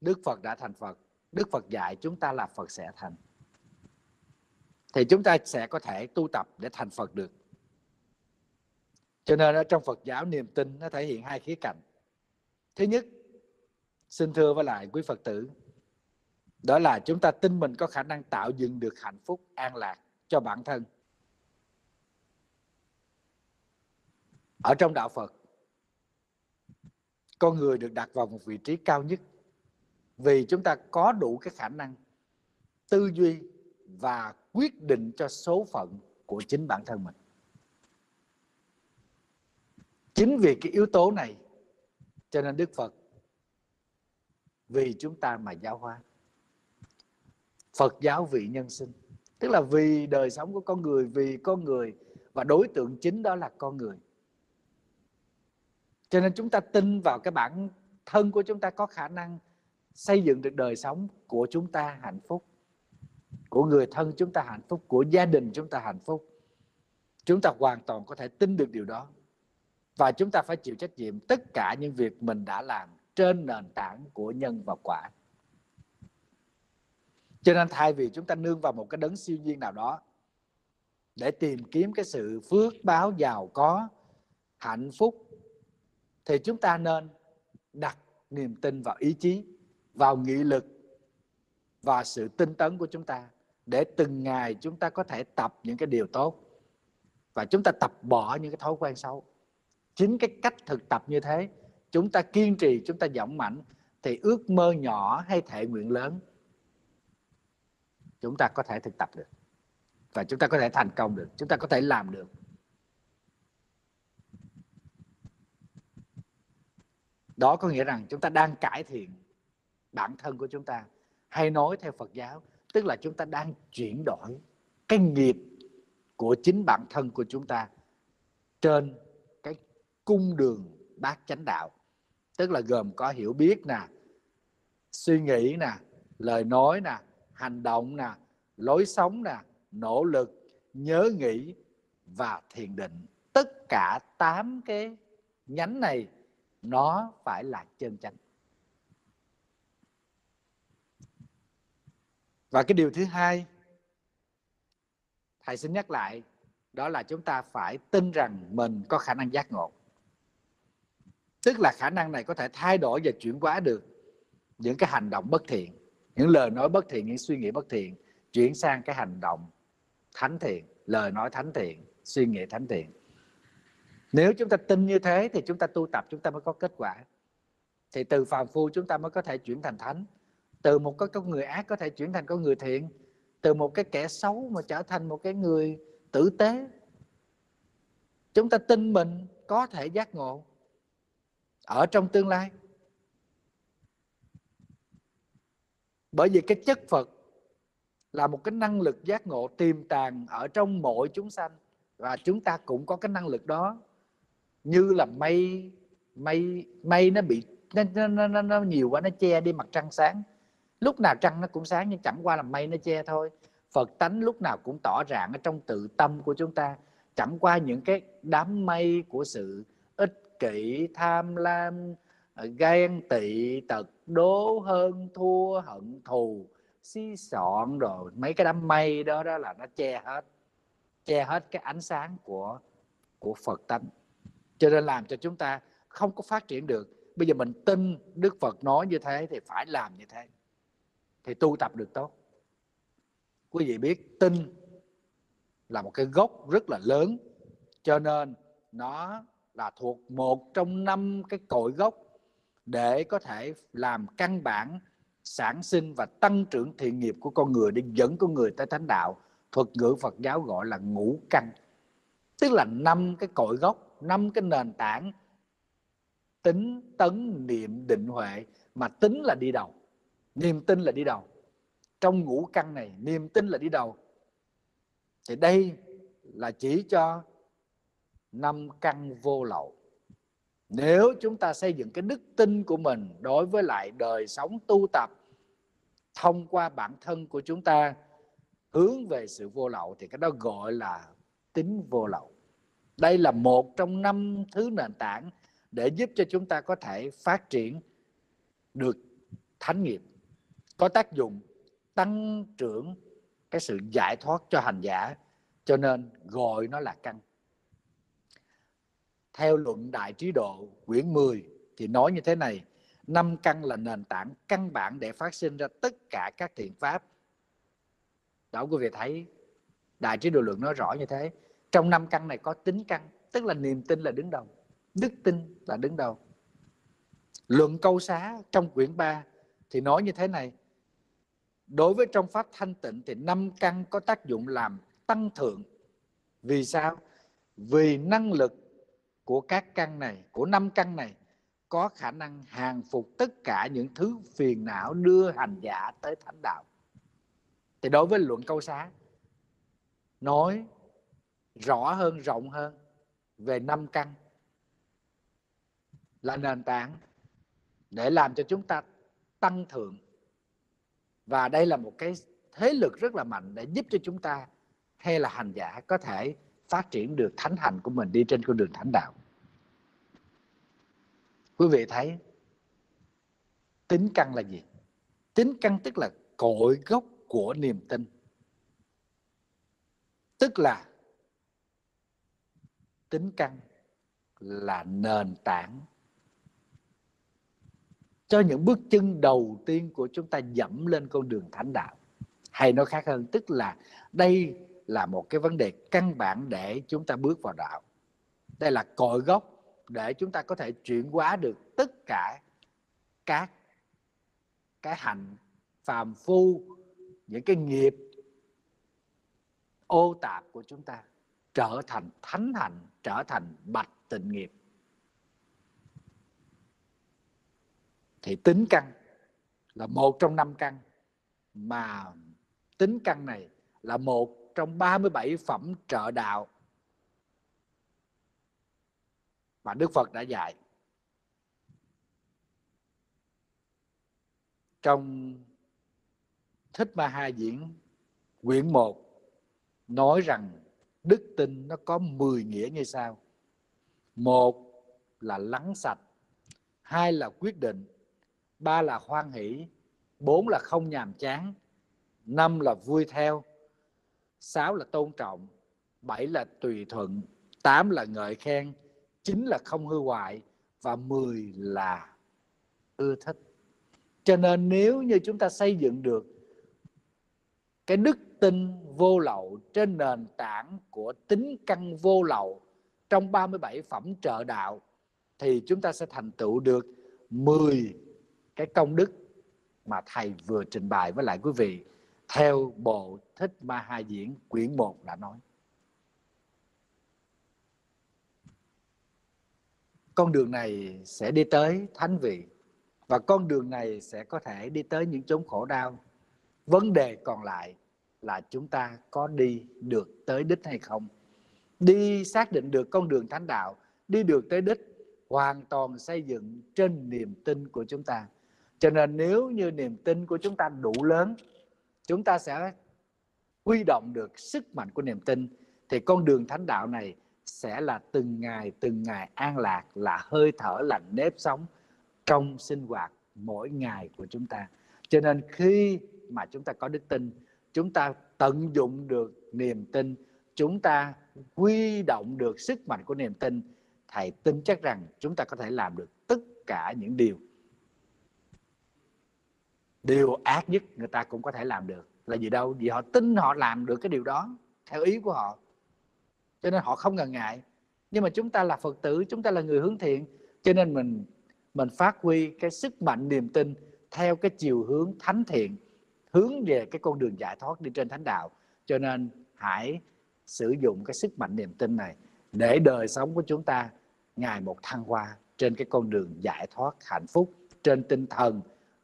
Đức phật đã thành phật. Đức phật dạy chúng ta là phật sẽ thành. Thì chúng ta sẽ có thể tu tập để thành phật được cho nên ở trong phật giáo niềm tin nó thể hiện hai khía cạnh. Thứ nhất, xin thưa với lại quý phật tử, đó là chúng ta tin mình có khả năng tạo dựng được hạnh phúc an lạc cho bản thân. Ở trong đạo phật, con người được đặt vào một vị trí cao nhất vì chúng ta có đủ cái khả năng tư duy và quyết định cho số phận của chính bản thân mình chính vì cái yếu tố này, cho nên đức phật, vì chúng ta mà giáo hóa. Phật giáo vị nhân sinh, tức là vì đời sống của con người, vì con người, và đối tượng chính đó là con người. Cho nên chúng ta tin vào cái bản thân của chúng ta có khả năng xây dựng được đời sống của chúng ta hạnh phúc, của người thân chúng ta hạnh phúc, của gia đình chúng ta hạnh phúc. Chúng ta hoàn toàn có thể tin được điều đó và chúng ta phải chịu trách nhiệm tất cả những việc mình đã làm trên nền tảng của nhân và quả. Cho nên thay vì chúng ta nương vào một cái đấng siêu nhiên nào đó để tìm kiếm cái sự phước báo giàu có, hạnh phúc, thì chúng ta nên đặt niềm tin vào ý chí, vào nghị lực và sự tinh tấn của chúng ta để từng ngày chúng ta có thể tập những cái điều tốt. Và chúng ta tập bỏ những cái thói quen xấu chính cái cách thực tập như thế, chúng ta kiên trì, chúng ta dũng mạnh thì ước mơ nhỏ hay thể nguyện lớn, chúng ta có thể thực tập được. Và chúng ta có thể thành công được, chúng ta có thể làm được. Đó có nghĩa rằng chúng ta đang cải thiện bản thân của chúng ta, hay nói theo Phật giáo, tức là chúng ta đang chuyển đổi cái nghiệp của chính bản thân của chúng ta trên cung đường bát chánh đạo. Tức là gồm có hiểu biết nè, suy nghĩ nè, lời nói nè, hành động nè, lối sống nè, nỗ lực, nhớ nghĩ và thiền định. Tất cả tám cái nhánh này nó phải là chân chánh. Và cái điều thứ hai, thầy xin nhắc lại, đó là chúng ta phải tin rằng mình có khả năng giác ngộ tức là khả năng này có thể thay đổi và chuyển hóa được những cái hành động bất thiện. Những lời nói bất thiện, những suy nghĩ bất thiện chuyển sang cái hành động thánh thiện, lời nói thánh thiện, suy nghĩ thánh thiện. Nếu chúng ta tin như thế thì chúng ta tu tập, chúng ta mới có kết quả. Thì từ phàm phu chúng ta mới có thể chuyển thành thánh. Từ một cái con người ác có thể chuyển thành con người thiện. Từ một cái kẻ xấu mà trở thành một cái người tử tế. Chúng ta tin mình có thể giác ngộ ở trong tương lai. Bởi vì cái chất phật là một cái năng lực giác ngộ tiềm tàng ở trong mỗi chúng sanh và chúng ta cũng có cái năng lực đó. Như là mây mây mây nó bị nó, nó, nó, nó nhiều quá nó che đi mặt trăng sáng. Lúc nào trăng nó cũng sáng nhưng chẳng qua là mây nó che thôi. Phật tánh lúc nào cũng tỏ rạng ở trong tự tâm của chúng ta. Chẳng qua những cái đám mây của sự kỷ tham lam ờ, ghen tị, tật, đố, hơn, thua, hận, thù, xí sọn rồi mấy cái đám mây đó đó là nó che hết che hết cái ánh sáng của của Phật tánh. Cho nên làm cho chúng ta không có phát triển được. Bây giờ mình tin Đức Phật nói như thế thì phải làm như thế, thì tu tập được tốt. Quý vị biết tin là một cái gốc rất là lớn, cho nên nó là thuộc một trong năm cái cội gốc để có thể làm căn bản, sản sinh và tăng trưởng thiện nghiệp của con người, để dẫn con người tới thánh đạo. Thuật ngữ Phật giáo gọi là ngũ căn tức là năm cái cội gốc, năm cái nền tảng tính tấn niệm định huệ, mà tính là đi đầu. Niềm tin là đi đầu. Trong ngũ căn này, niềm tin là đi đầu. Thì đây là chỉ cho năm căn vô lậu. Nếu chúng ta xây dựng cái đức tin của mình đối với lại đời sống tu tập thông qua bản thân của chúng ta, hướng về sự vô lậu thì cái đó gọi là tính vô lậu. Đây là một trong năm thứ nền tảng để giúp cho chúng ta có thể phát triển được thánh nghiệp, có tác dụng tăng trưởng cái sự giải thoát cho hành giả. Cho nên gọi nó là căn theo luận đại trí độ, quyển 10 thì nói như thế này, năm căn là nền tảng căn bản để phát sinh ra tất cả các thiện pháp. Đó quý vị thấy, đại trí độ luận nói rõ như thế. Trong năm căn này có tính căn, tức là niềm tin là đứng đầu, đức tin là đứng đầu. Luận câu xá trong quyển 3 thì nói như thế này, đối với trong pháp thanh tịnh thì năm căn có tác dụng làm tăng thượng. Vì sao? Vì năng lực của các căn này, của năm căn này, có khả năng hàng phục tất cả những thứ phiền não đưa hành giả tới thánh đạo. Thì đối với luận câu xá, nói rõ hơn, rộng hơn về năm căn là nền tảng để làm cho chúng ta tăng thượng. Và đây là một cái thế lực rất là mạnh để giúp cho chúng ta hay là hành giả có thể phát triển được thánh hành của mình đi trên con đường thánh đạo. Quý vị thấy tính căn là gì? Tính căn tức là cội gốc của niềm tin. Tức là tính căn là nền tảng cho những bước chân đầu tiên của chúng ta dẫm lên con đường thánh đạo. Hay nói khác hơn, tức là đây là một cái vấn đề căn bản để chúng ta bước vào đạo. Đây là cội gốc để chúng ta có thể chuyển hóa được tất cả các cái hành, phàm phu những cái nghiệp ô tạp của chúng ta trở thành thánh hạnh trở thành bạch tịnh nghiệp. Thì tính căn là một trong năm căn mà tính căn này là một trong 37 phẩm trợ đạo mà Đức Phật đã dạy. Trong Thích Ma Ha Diễn quyển 1 nói rằng đức tin nó có 10 nghĩa như sau. Một là lắng sạch, hai là quyết định, ba là hoan hỷ, bốn là không nhàm chán, năm là vui theo, sáu là tôn trọng, bảy là tùy thuận, tám là ngợi khen, chín là không hư hoại và mười là ưa thích. Cho nên nếu như chúng ta xây dựng được cái đức tin vô lậu trên nền tảng của tính căn vô lậu trong 37 phẩm trợ đạo thì chúng ta sẽ thành tựu được 10 cái công đức mà thầy vừa trình bày với lại quý vị theo bộ thích ma ha diễn, quyển 1 đã nói. Con đường này sẽ đi tới thánh vị, và con đường này sẽ có thể đi tới những chốn khổ đau. Vấn đề còn lại là chúng ta có đi được tới đích hay không. Đi xác định được con đường thánh đạo, đi được tới đích, hoàn toàn xây dựng trên niềm tin của chúng ta. Cho nên nếu như niềm tin của chúng ta đủ lớn chúng ta sẽ huy động được sức mạnh của niềm tin. Thì con đường thánh đạo này sẽ là từng ngày từng ngày an lạc, là hơi thở, là nếp sống trong sinh hoạt mỗi ngày của chúng ta. Cho nên khi mà chúng ta có đức tin, chúng ta tận dụng được niềm tin, chúng ta huy động được sức mạnh của niềm tin, thầy tin chắc rằng chúng ta có thể làm được tất cả những điều điều ác nhất người ta cũng có thể làm được là gì đâu? Vì họ tin họ làm được cái điều đó, theo ý của họ. Cho nên họ không ngần ngại. Nhưng mà chúng ta là phật tử, chúng ta là người hướng thiện, cho nên mình mình phát huy cái sức mạnh niềm tin theo cái chiều hướng thánh thiện, hướng về cái con đường giải thoát đi trên thánh đạo. Cho nên hãy sử dụng cái sức mạnh niềm tin này để đời sống của chúng ta ngày một thăng hoa trên cái con đường giải thoát hạnh phúc trên tinh thần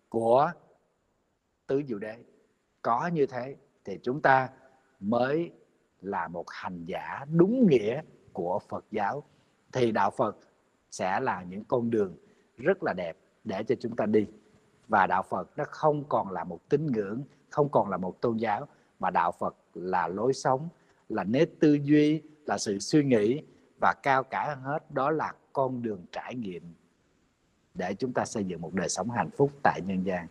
của tứ diệu đế. Có như thế thì chúng ta mới là một hành giả đúng nghĩa của Phật giáo. Thì đạo Phật sẽ là những con đường rất là đẹp để cho chúng ta đi. Và đạo Phật nó không còn là một tín ngưỡng, không còn là một tôn giáo, mà đạo Phật là lối sống, là nét tư duy, là sự suy nghĩ, và cao cả hơn hết đó là con đường trải nghiệm để chúng ta xây dựng một đời sống hạnh phúc tại nhân gian.